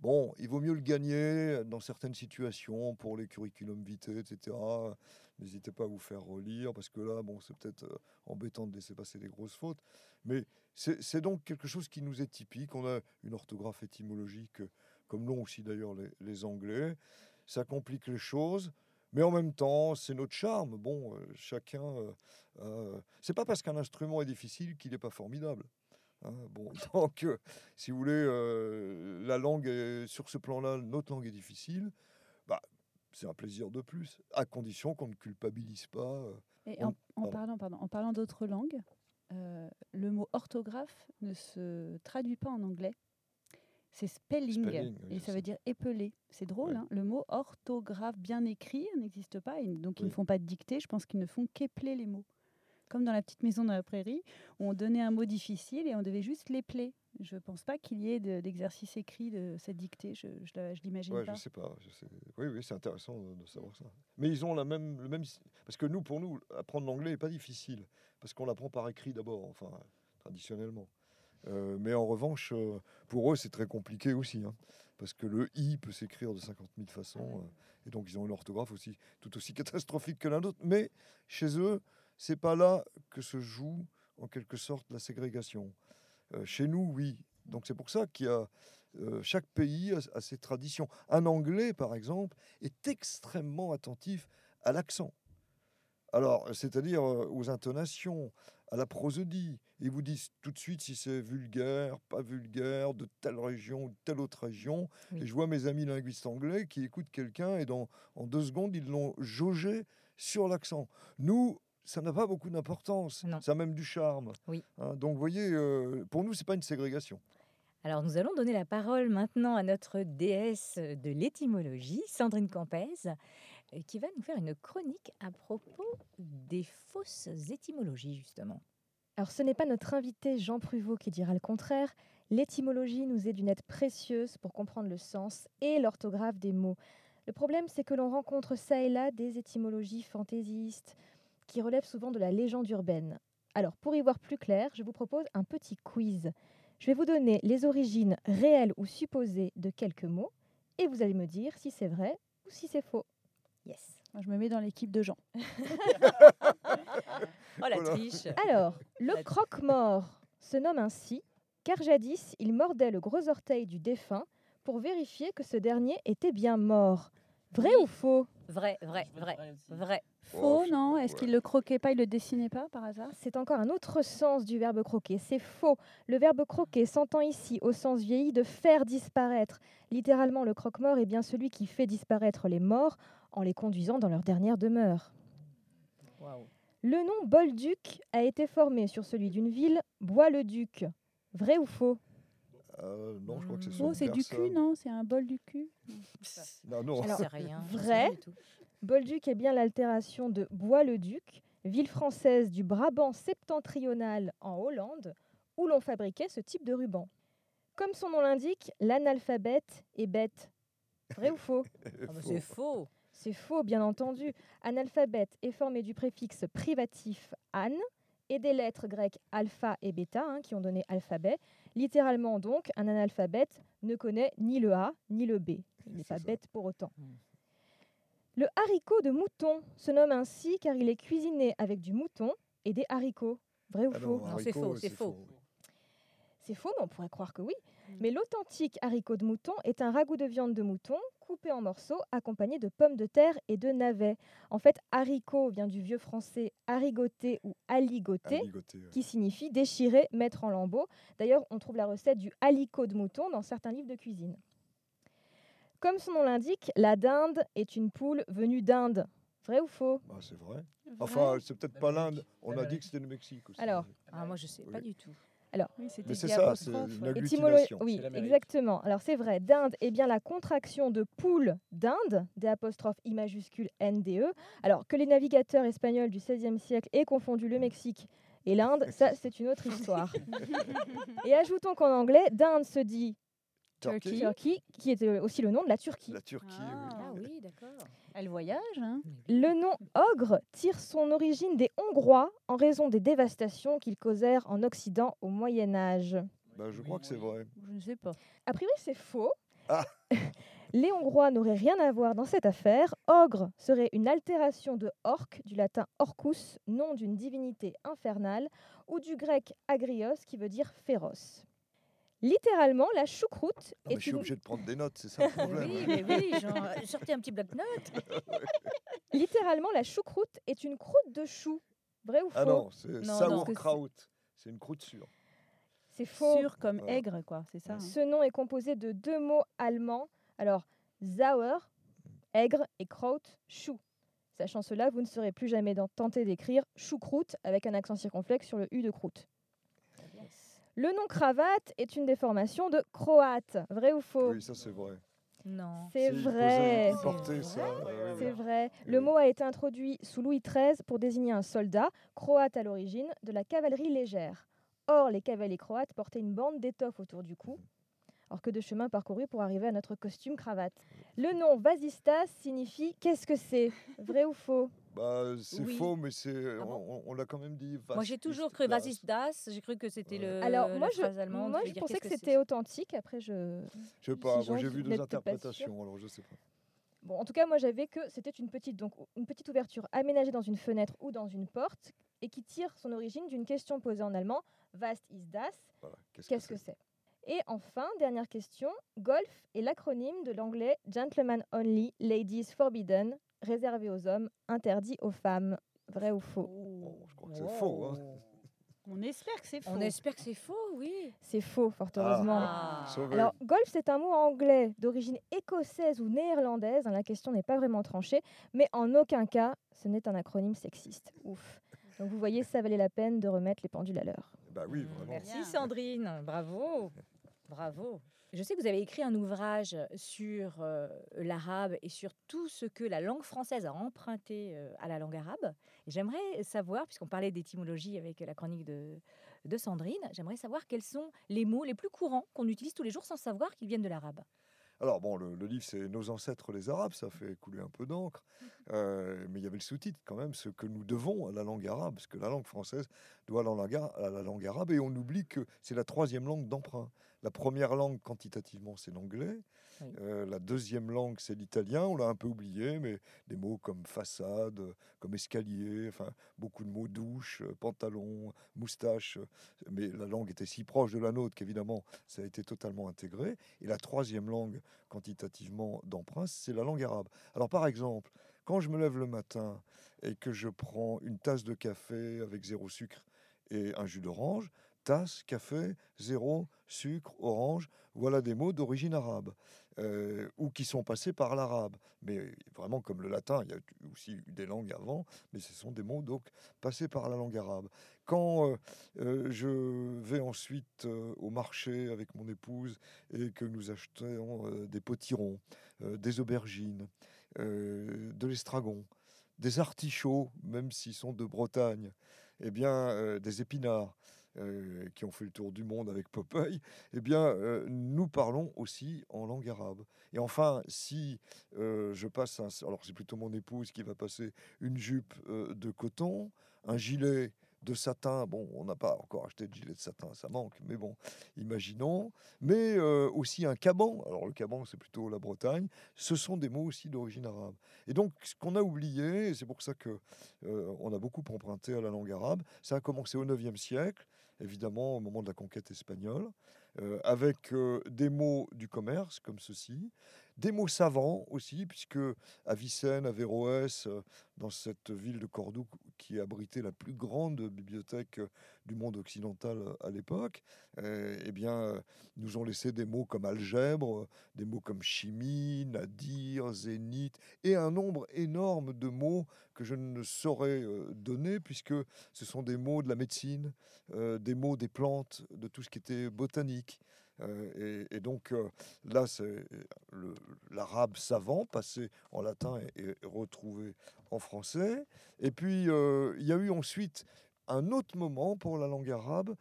[SPEAKER 9] Bon, il vaut mieux le gagner dans certaines situations pour les curriculum vitae, etc. N'hésitez pas à vous faire relire parce que là, bon, c'est peut-être euh, embêtant de laisser passer des grosses fautes. Mais c'est donc quelque chose qui nous est typique. On a une orthographe étymologique, euh, comme l'ont aussi d'ailleurs les, Anglais. Ça complique les choses. Mais en même temps, c'est notre charme. Bon, euh, chacun. euh, euh, c'est pas parce qu'un instrument est difficile qu'il n'est pas formidable. Hein. bon, donc, euh, si vous voulez, euh, la langue, est- sur ce plan-là, notre langue est difficile. Bah, c'est un plaisir de plus, à condition qu'on ne culpabilise pas. euh,
[SPEAKER 7] Et en, en parlant, pardon, en parlant d'autres langues, euh, le mot orthographe ne se traduit pas en anglais. C'est spelling,
[SPEAKER 9] Spelling, oui,
[SPEAKER 7] et ça veut dire épeler. C'est drôle, hein, le mot orthographe bien écrit n'existe pas, et donc ils ne font pas de dictée, je pense qu'ils ne font qu'épeler les mots. Comme dans la petite maison dans la prairie, où on donnait un mot difficile et on devait juste l'épeler. Je ne pense pas qu'il y ait de- d'exercice écrit de cette dictée, je ne l'imagine
[SPEAKER 9] Ouais,
[SPEAKER 7] pas.
[SPEAKER 9] je sais pas. je sais- Oui, oui, c'est intéressant de, de savoir ça. Mais ils ont la même, le même. Parce que nous, pour nous, apprendre l'anglais n'est pas difficile. Parce qu'on l'apprend par écrit d'abord, enfin, traditionnellement. Euh, mais en revanche, euh, pour eux, c'est très compliqué aussi. hein, parce que le i peut s'écrire de 50 000 façons. euh, et donc, ils ont une orthographe aussi tout aussi catastrophique que la nôtre. Mais chez eux, c'est pas là que se joue, en quelque sorte, la ségrégation. Euh, chez nous, oui. Donc, c'est pour ça qu'il y a. euh, chaque pays a, a ses traditions. Un Anglais, par exemple, est extrêmement attentif à l'accent. Alors, c'est-à-dire euh, aux intonations, à la prosodie. Ils vous disent tout de suite si c'est vulgaire, pas vulgaire, de telle région ou de telle autre région.
[SPEAKER 6] Oui.
[SPEAKER 9] Et je vois mes amis linguistes anglais qui écoutent quelqu'un et dans, en deux secondes, ils l'ont jaugé sur l'accent. Nous, ça n'a pas beaucoup d'importance. Ça a même du charme.
[SPEAKER 6] Oui.
[SPEAKER 9] Hein, donc, vous voyez, euh, pour nous, c'est pas une ségrégation.
[SPEAKER 6] Alors nous allons donner la parole maintenant à notre déesse de l'étymologie, Sandrine Campès, euh, qui va nous faire une chronique à propos des fausses étymologies, justement.
[SPEAKER 11] Alors ce n'est pas notre invité Jean Pruvot qui dira le contraire. L'étymologie nous est d'une aide précieuse pour comprendre le sens et l'orthographe des mots. Le problème, c'est que l'on rencontre ça et là des étymologies fantaisistes qui relèvent souvent de la légende urbaine. Alors, pour y voir plus clair, je vous propose un petit quiz. Je vais vous donner les origines réelles ou supposées de quelques mots et vous allez me dire si c'est vrai ou si c'est faux.
[SPEAKER 6] Yes.
[SPEAKER 7] Moi, je me mets dans l'équipe de Jean.
[SPEAKER 6] Oh la triche
[SPEAKER 11] Alors, le croque-mort se nomme ainsi car jadis il mordait le gros orteil du défunt pour vérifier que ce dernier était bien mort. Vrai ou faux?
[SPEAKER 6] Vrai, vrai, vrai, vrai.
[SPEAKER 7] Faux, non? Est-ce qu'il le croquait pas, il le dessinait pas par hasard?
[SPEAKER 11] C'est encore un autre sens du verbe croquer. C'est faux. Le verbe croquer s'entend ici au sens vieilli de faire disparaître. Littéralement, le croque-mort est bien celui qui fait disparaître les morts en les conduisant dans leur dernière demeure. Le nom Bolduc a été formé sur celui d'une ville, Bois-le-Duc. Vrai ou faux?
[SPEAKER 9] Euh, non, je crois que c'est
[SPEAKER 7] Oh, c'est du cul, non C'est un bol du cul
[SPEAKER 9] Non, non.
[SPEAKER 11] Alors,
[SPEAKER 6] rien,
[SPEAKER 11] vrai. Bolduc est bien l'altération de Bois-le-Duc, ville française du Brabant septentrional en Hollande, où l'on fabriquait ce type de ruban. Comme son nom l'indique, l'analphabète est bête. Vrai ou faux?
[SPEAKER 6] Ah bah, c'est faux.
[SPEAKER 11] C'est faux, bien entendu. Analphabète est formé du préfixe privatif an et des lettres grecques alpha et bêta hein, qui ont donné alphabet. Littéralement donc, un analphabète ne connaît ni le A ni le B. Il n'est pas bête pour autant. Le haricot de mouton se nomme ainsi car il est cuisiné avec du mouton et des haricots. Vrai ou
[SPEAKER 9] Ah
[SPEAKER 11] faux?
[SPEAKER 9] non, haricot, c'est faux.
[SPEAKER 11] C'est faux, mais on pourrait croire que oui. Mais l'authentique haricot de mouton est un ragoût de viande de mouton coupé en morceaux accompagné de pommes de terre et de navets. En fait, haricot vient du vieux français harigoté ou aligoté,
[SPEAKER 9] Aligoté, ouais.
[SPEAKER 11] qui signifie déchirer, mettre en lambeaux. D'ailleurs, on trouve la recette du halicot de mouton dans certains livres de cuisine. Comme son nom l'indique, la dinde est une poule venue d'Inde. Vrai ou faux?
[SPEAKER 9] Ah, c'est vrai. Enfin, c'est peut-être pas l'Inde. On a dit que c'était le Mexique aussi.
[SPEAKER 11] Alors,
[SPEAKER 6] Ah, moi, je sais pas du tout.
[SPEAKER 11] Alors,
[SPEAKER 7] Oui, c'était
[SPEAKER 9] ça, c'est une.
[SPEAKER 11] Oui, exactement. Alors c'est vrai, d'Inde est bien la contraction de poule d'Inde, des apostrophes I majuscule NDE. Alors que les navigateurs espagnols du XVIe siècle aient confondu le Mexique et l'Inde, ça c'est une autre histoire. et ajoutons qu'en anglais, d'Inde se dit
[SPEAKER 9] Turkey.
[SPEAKER 11] Turkey, qui est aussi le nom de la Turquie.
[SPEAKER 9] La Turquie, oui.
[SPEAKER 6] Ah oui, d'accord.
[SPEAKER 7] Elle voyage, hein
[SPEAKER 11] Le nom ogre tire son origine des Hongrois en raison des dévastations qu'ils causèrent en Occident au Moyen Âge.
[SPEAKER 9] Bah, je crois que c'est vrai.
[SPEAKER 7] Je ne sais pas.
[SPEAKER 11] A priori, c'est faux.
[SPEAKER 9] Ah.
[SPEAKER 11] Les Hongrois n'auraient rien à voir dans cette affaire. Ogre serait une altération de orc, du latin orcus, nom d'une divinité infernale, ou du grec agrios, qui veut dire féroce. Littéralement, la choucroute
[SPEAKER 9] Non, mais
[SPEAKER 11] est
[SPEAKER 9] je suis
[SPEAKER 11] une...
[SPEAKER 9] obligé de prendre des notes, c'est ça le problème.
[SPEAKER 6] Oui, mais oui, genre, euh, sortez un petit bloc-notes.
[SPEAKER 11] Littéralement, la choucroute est une croûte de chou. Vrai ou faux?
[SPEAKER 9] Ah non, c'est sauerkraut. C'est une croûte sûre.
[SPEAKER 11] C'est faux.
[SPEAKER 7] Sûr comme aigre, quoi, c'est ça. hein.
[SPEAKER 11] Ce nom est composé de deux mots allemands. Alors, Sauer, aigre, et Kraut, chou. Sachant cela, vous ne serez plus jamais tenté d'écrire choucroute avec un accent circonflexe sur le U de croûte. Le nom cravate est une déformation de croate. Vrai ou faux?
[SPEAKER 9] Oui, ça c'est vrai.
[SPEAKER 6] Non.
[SPEAKER 11] C'est
[SPEAKER 9] Si,
[SPEAKER 11] vrai. C'est vrai. Le mot a été introduit sous Louis XIII pour désigner un soldat, croate à l'origine, de la cavalerie légère. Or, les cavaliers croates portaient une bande d'étoffe autour du cou. Alors que de chemin parcouru pour arriver à notre costume cravate. Le nom Vasistas signifie qu'est-ce que c'est Vrai ou faux?
[SPEAKER 9] Bah, c'est
[SPEAKER 6] Oui.
[SPEAKER 9] faux, mais c'est
[SPEAKER 6] Ah
[SPEAKER 9] on, on- on l'a quand même dit.
[SPEAKER 6] Moi, j'ai toujours cru Vasis Das. J'ai cru que c'était le.
[SPEAKER 11] Alors,
[SPEAKER 6] la
[SPEAKER 11] moi, je,
[SPEAKER 6] phrase allemande
[SPEAKER 11] moi, je pensais que c'était authentique. Après, je.
[SPEAKER 9] Je sais pas,
[SPEAKER 11] si
[SPEAKER 9] moi j'ai vu deux interprétations, alors je sais pas.
[SPEAKER 11] Bon, en tout cas, moi, j'avais que c'était une petite, donc, une petite ouverture aménagée dans une fenêtre ou dans une porte et qui tire son origine d'une question posée en allemand Was ist das
[SPEAKER 9] Voilà, qu'est-ce
[SPEAKER 11] Qu'est-ce que c'est? Et enfin, dernière question golf est l'acronyme de l'anglais Gentlemen Only, Ladies Forbidden, réservé aux hommes, interdit aux femmes. Vrai ou faux?
[SPEAKER 9] Je crois que c'est faux. hein.
[SPEAKER 7] On espère que c'est faux.
[SPEAKER 6] On espère que c'est faux, oui.
[SPEAKER 11] C'est faux, fort heureusement.
[SPEAKER 6] Ah.
[SPEAKER 11] Alors, golf, c'est un mot anglais d'origine écossaise ou néerlandaise. hein, La question n'est pas vraiment tranchée, mais en aucun cas, ce n'est un acronyme sexiste. Ouf. Donc, vous voyez, ça valait la peine de remettre les pendules à l'heure.
[SPEAKER 9] Bah oui, vraiment.
[SPEAKER 6] Merci Sandrine, bravo, bravo. Je sais que vous avez écrit un ouvrage sur euh, l'arabe et sur tout ce que la langue française a emprunté euh, à la langue arabe. Et j'aimerais savoir, puisqu'on parlait d'étymologie avec la chronique de, de Sandrine, j'aimerais savoir quels sont les mots les plus courants qu'on utilise tous les jours sans savoir qu'ils viennent de l'arabe.
[SPEAKER 9] Alors bon, le, le livre c'est Nos ancêtres les Arabes, ça fait couler un peu d'encre, Euh, mais il y avait le sous-titre quand même, ce que nous devons à la langue arabe, parce que la langue française doit à la langue, ara- à la langue arabe, et on oublie que c'est la troisième langue d'emprunt. La première langue quantitativement c'est l'anglais,
[SPEAKER 6] Oui.
[SPEAKER 9] Euh, la deuxième langue c'est l'italien, on l'a un peu oublié, mais des mots comme façade, comme escalier, enfin beaucoup de mots douche, pantalon, moustache, mais la langue était si proche de la nôtre qu'évidemment ça a été totalement intégré. Et la troisième langue quantitativement d'emprunt, c'est la langue arabe. Alors par exemple, quand je me lève le matin et que je prends une tasse de café avec zéro sucre et un jus d'orange, tasse, café, zéro, sucre, orange, voilà des mots d'origine arabe, ou qui sont passés par l'arabe. Mais vraiment comme le latin, il y a aussi eu des langues avant, mais ce sont des mots donc passés par la langue arabe. Quand je vais ensuite au marché avec mon épouse et que nous achetons des potirons, des aubergines, de l'estragon, des artichauts, même s'ils sont de Bretagne, eh bien, des épinards euh, qui ont fait le tour du monde avec Popeye, eh bien, euh, nous parlons aussi en langue arabe. Et enfin, si euh, je passe, alors c'est plutôt mon épouse qui va passer une jupe de coton, un gilet de satin, bon, on n'a pas encore acheté de gilet de satin, ça manque, mais bon, imaginons, mais aussi un caban, alors le caban c'est plutôt la Bretagne, ce sont des mots aussi d'origine arabe. Et donc ce qu'on a oublié, et c'est pour ça que on a beaucoup emprunté à la langue arabe, ça a commencé au 9e siècle, évidemment au moment de la conquête espagnole, euh, avec euh, des mots du commerce comme ceci, des mots savants aussi, puisque Avicenne, Averroès, euh, dans cette ville de Cordoue qui abritait la plus grande bibliothèque euh, du monde occidental euh, à l'époque, eh bien, nous ont laissé des mots comme algèbre, des mots comme chimie, nadir, zénith, et un nombre énorme de mots que je ne saurais donner, puisque ce sont des mots de la médecine, des mots des plantes, de tout ce qui était botanique. Euh, et, donc euh, là, c'est l'arabe savant passé en latin et, et retrouvé en français. Et puis, euh, il y a eu ensuite un autre moment pour la langue arabe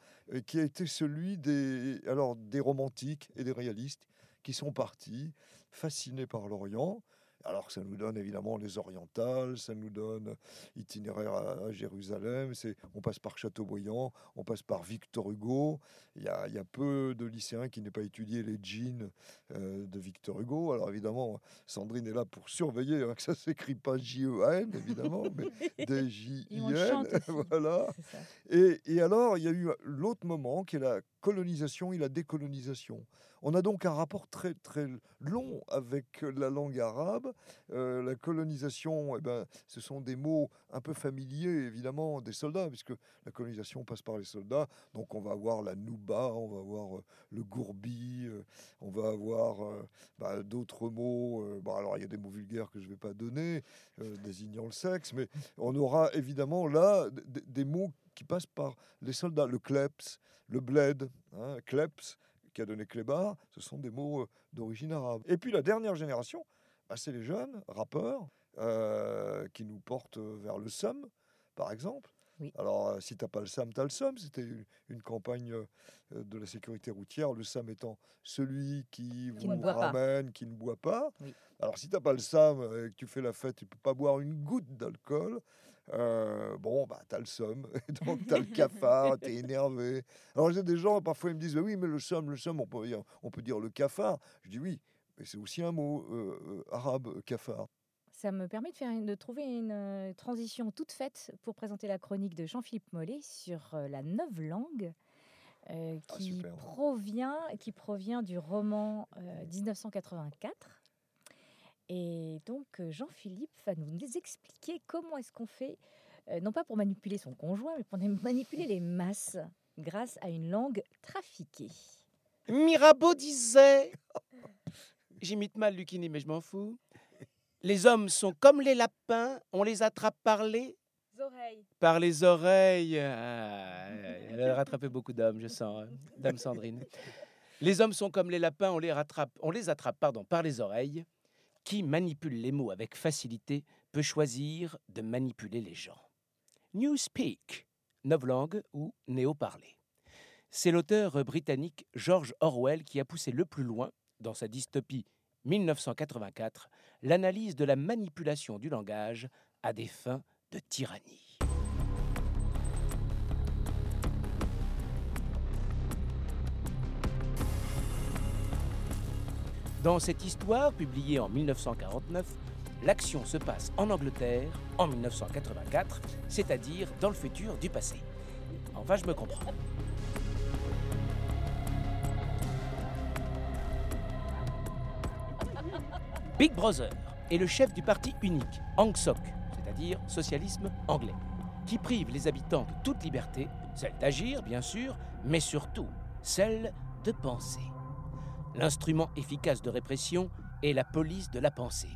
[SPEAKER 9] qui a été celui des, alors, des romantiques et des réalistes qui sont partis, fascinés par l'Orient. Alors ça nous donne évidemment les orientales, ça nous donne itinéraire à, à Jérusalem, c'est, on passe par Chateaubriand, on passe par Victor Hugo. Il y a, il y a peu de lycéens qui n'aient pas étudié les jeans euh, de Victor Hugo. Alors évidemment, Sandrine est là pour surveiller hein, que ça s'écrit pas J-E-A-N, évidemment, mais D-J-I-N. voilà. Et, et alors, il y a eu l'autre moment qui est la colonisation et la décolonisation. On a donc un rapport très très long avec la langue arabe. La colonisation, eh ben, ce sont des mots un peu familiers évidemment des soldats, puisque la colonisation passe par les soldats. Donc on va avoir la nouba, on va avoir le gourbi, on va avoir bah, d'autres mots. alors il y a des mots vulgaires que je ne vais pas donner, désignant le sexe, mais on aura évidemment là des mots qui passent par les soldats. Le kleps, le bled, hein, kleps, qui a donné Clébar, ce sont des mots euh, d'origine arabe. Et puis la dernière génération, bah, c'est les jeunes rappeurs euh, qui nous portent vers le SOM, par exemple. Alors, euh, si t'as pas le SAM, t'as le SOM. C'était une, une campagne euh, de la sécurité routière. Le SAM étant celui qui,
[SPEAKER 6] Qui
[SPEAKER 9] vous
[SPEAKER 6] ne boit pas.
[SPEAKER 9] ramène, qui ne boit pas.
[SPEAKER 6] Oui.
[SPEAKER 9] Alors, si t'as pas le SAM euh, et que tu fais la fête, tu peux pas boire une goutte d'alcool. Euh, bon, bah, t'as le SOM, et donc t'as le cafard, t'es énervé. Alors, j'ai des gens, parfois, ils me disent, oui, mais le SOM, le SOM, on peut dire, on peut dire le cafard. Je dis oui, mais c'est aussi un mot euh, euh, arabe, cafard.
[SPEAKER 6] Ça me permet de, faire une- de trouver une transition toute faite pour présenter la chronique de Jean-Philippe Mollet sur la novlangue euh,
[SPEAKER 9] Ah,
[SPEAKER 6] qui, provient, qui provient du roman euh, 1984. Et donc euh, Jean-Philippe va nous expliquer comment est-ce qu'on fait, euh, non pas pour manipuler son conjoint, mais pour manipuler les masses grâce à une langue trafiquée.
[SPEAKER 15] Mirabeau disait, j'imite mal Lucchini, mais je m'en fous. Les hommes sont comme les lapins, on les attrape par les
[SPEAKER 6] Oreilles.
[SPEAKER 15] par les oreilles. Ah, elle a rattrapé beaucoup d'hommes, je sens, hein, Dame Sandrine. Les hommes sont comme les lapins, on les rattrape, on les attrape pardon, par les oreilles. Qui manipule les mots avec facilité peut choisir de manipuler les gens. Newspeak, novlangue ou néo-parler. C'est l'auteur britannique George Orwell qui a poussé le plus loin, dans sa dystopie 1984, l'analyse de la manipulation du langage à des fins de tyrannie. Dans cette histoire, publiée en 1949, l'action se passe en Angleterre en 1984, c'est-à-dire dans le futur du passé. Enfin, je me comprends. Big Brother est le chef du parti unique, ANGSOC, c'est-à-dire socialisme anglais, qui prive les habitants de toute liberté, celle d'agir bien sûr, mais surtout celle de penser. L'instrument efficace de répression est la police de la pensée.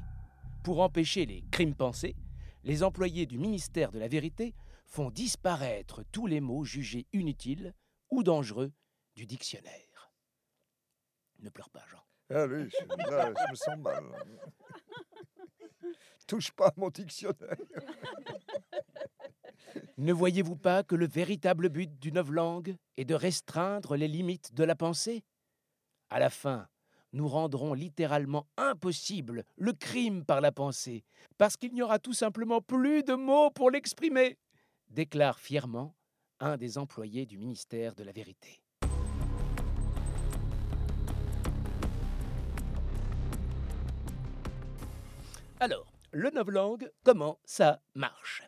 [SPEAKER 15] Pour empêcher les crimes pensés, les employés du ministère de la Vérité font disparaître tous les mots jugés inutiles ou dangereux du dictionnaire. Ne pleure pas, Jean.
[SPEAKER 9] Ah oui, je, là, je me sens mal. Touche pas à mon dictionnaire.
[SPEAKER 15] Ne voyez-vous pas que le véritable but d'une novlangue est de restreindre les limites de la pensée? À la fin, nous rendrons littéralement impossible le crime par la pensée, parce qu'il n'y aura tout simplement plus de mots pour l'exprimer, déclare fièrement un des employés du ministère de la Vérité. Alors, le novlangue, comment ça marche?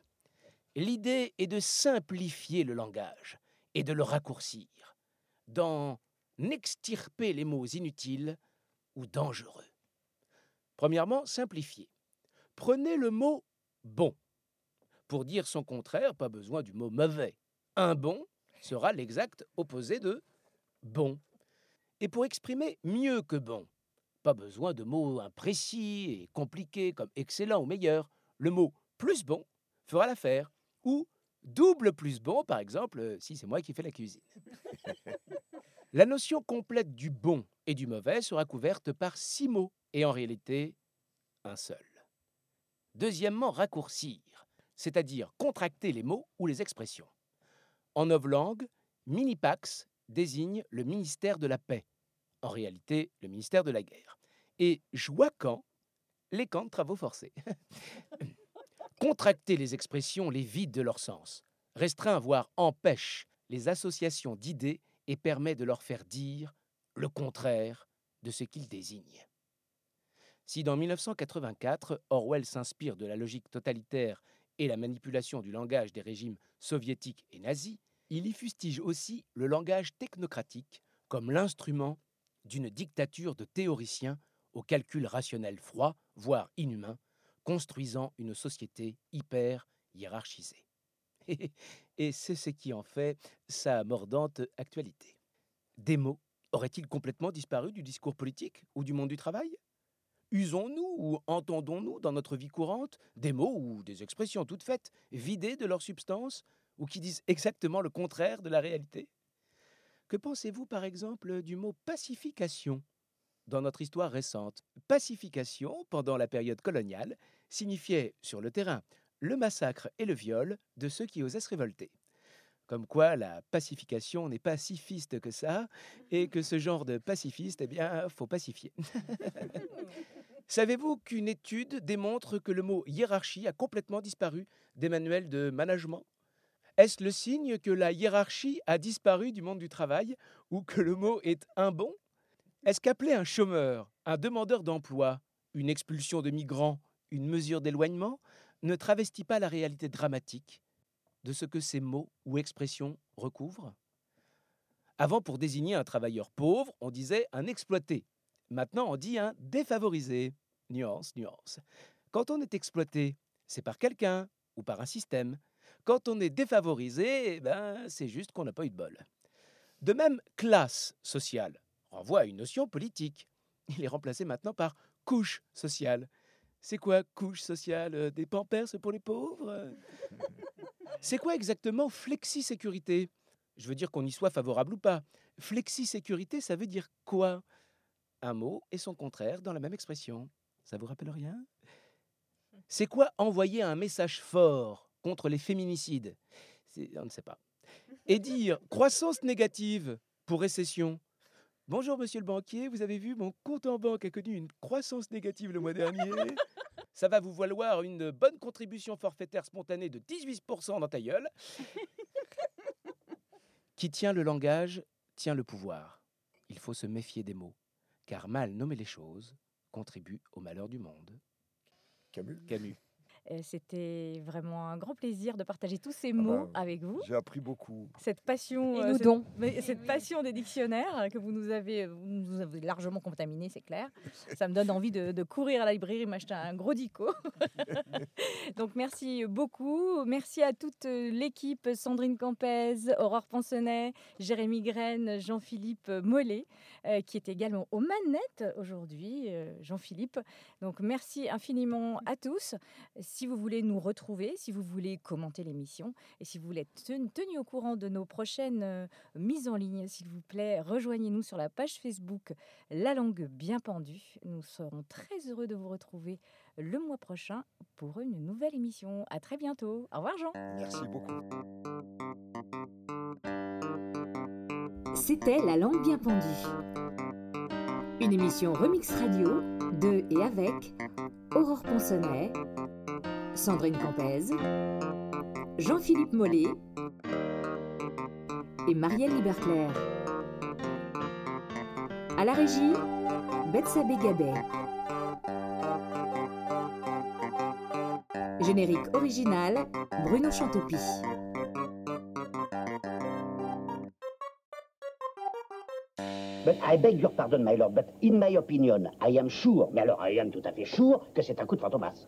[SPEAKER 15] L'idée est de simplifier le langage et de le raccourcir, d'en extirper les mots inutiles ou dangereux. Premièrement, simplifier. Prenez le mot bon. Pour dire son contraire, pas besoin du mot mauvais. Un bon sera l'exact opposé de bon. Et pour exprimer mieux que bon, pas besoin de mots imprécis et compliqués comme excellent ou meilleur. Le mot plus bon fera l'affaire. Ou double plus bon, par exemple, si c'est moi qui fais la cuisine. La notion complète du bon et du mauvais sera couverte par six mots, et en réalité, un seul. Deuxièmement, raccourcir, c'est-à-dire contracter les mots ou les expressions. En novlangue, Minipax désigne le ministère de la paix, en réalité le ministère de la guerre, et Joacan, les camps de travaux forcés. Contracter les expressions les vide de leur sens, restreint voire empêche les associations d'idées et permet de leur faire dire le contraire de ce qu'ils désignent. Si dans 1984, Orwell s'inspire de la logique totalitaire et la manipulation du langage des régimes soviétiques et nazis, il y fustige aussi le langage technocratique comme l'instrument d'une dictature de théoriciens au calcul rationnel froid, voire inhumain, construisant une société hyper hiérarchisée. Et c'est ce qui en fait sa mordante actualité. Des mots auraient-ils complètement disparu du discours politique ou du monde du travail? Usons-nous ou entendons-nous dans notre vie courante des mots ou des expressions toutes faites, vidées de leur substance, ou qui disent exactement le contraire de la réalité? Que pensez-vous par exemple du mot pacification dans notre histoire récente? Pacification, pendant la période coloniale, signifiait sur le terrain le massacre et le viol de ceux qui osaient se révolter. Comme quoi la pacification n'est pas si fiste que ça, et que ce genre de pacifiste, eh bien, faut pacifier. Savez-vous qu'une étude démontre que le mot hiérarchie a complètement disparu des manuels de management? Est-ce le signe que la hiérarchie a disparu du monde du travail ou que le mot est un bon? Est-ce qu'appeler un chômeur, un demandeur d'emploi, une expulsion de migrants, une mesure d'éloignement? Ne travestit pas la réalité dramatique de ce que ces mots ou expressions recouvrent Avant, pour désigner un travailleur pauvre, on disait un exploité. Maintenant, on dit un défavorisé. Nuance, nuance. Quand on est exploité, c'est par quelqu'un ou par un système. Quand on est défavorisé, eh ben, c'est juste qu'on n'a pas eu de bol. De même, classe sociale renvoie à une notion politique. Il est remplacé maintenant par couche sociale. C'est quoi couche sociale euh, Des pampers pour les pauvres? C'est quoi exactement flexi-sécurité? Je veux dire qu'on y soit favorable ou pas. Flexi-sécurité, ça veut dire quoi? Un mot et son contraire dans la même expression. Ça vous rappelle rien? C'est quoi envoyer un message fort contre les féminicides? On ne sait pas. Et dire croissance négative pour récession. Bonjour monsieur le banquier, vous avez vu, mon compte en banque a connu une croissance négative le mois dernier. Ça va vous valoir une bonne contribution forfaitaire spontanée de 18% dans ta gueule. Qui tient le langage, tient le pouvoir. Il faut se méfier des mots, car mal nommer les choses contribue au malheur du monde.
[SPEAKER 9] Camus.
[SPEAKER 15] Camus.
[SPEAKER 6] Euh, C'était vraiment un grand plaisir de partager tous ces
[SPEAKER 9] Ah
[SPEAKER 6] mots
[SPEAKER 9] bah,
[SPEAKER 6] avec vous.
[SPEAKER 9] J'ai appris beaucoup.
[SPEAKER 6] Cette passion,
[SPEAKER 11] Et
[SPEAKER 6] euh,
[SPEAKER 11] nous
[SPEAKER 6] cette, mais cette passion des dictionnaires que vous nous avez, vous nous avez largement contaminés, c'est clair. Ça me donne envie de, de courir à la librairie m'acheter un gros dico. Donc merci beaucoup. Merci à toute euh, l'équipe Sandrine Campez, Aurore Pansonnet, Jérémy Graine, Jean-Philippe Mollet, euh, qui est également aux manettes aujourd'hui. euh, Jean-Philippe. Donc merci infiniment à tous. Si vous voulez nous retrouver, si vous voulez commenter l'émission et si vous voulez être ten- tenu au courant de nos prochaines euh, mises en ligne, s'il vous plaît, rejoignez-nous sur la page Facebook La langue bien pendue. Nous serons très heureux de vous retrouver le mois prochain pour une nouvelle émission. À très bientôt. Au revoir Jean.
[SPEAKER 9] Merci beaucoup.
[SPEAKER 2] C'était La langue bien pendue. Une émission Remix Radio de et avec Aurore Ponsonnet, Sandrine Campez, Jean-Philippe Mollet et Marielle Liberclair. À la régie, Betsabé Gabet. Générique original, Bruno Chantopie.
[SPEAKER 5] But I beg your pardon, my lord, but in my opinion, I am sure, mais alors I am tout à fait sure, que c'est un coup de fantomas.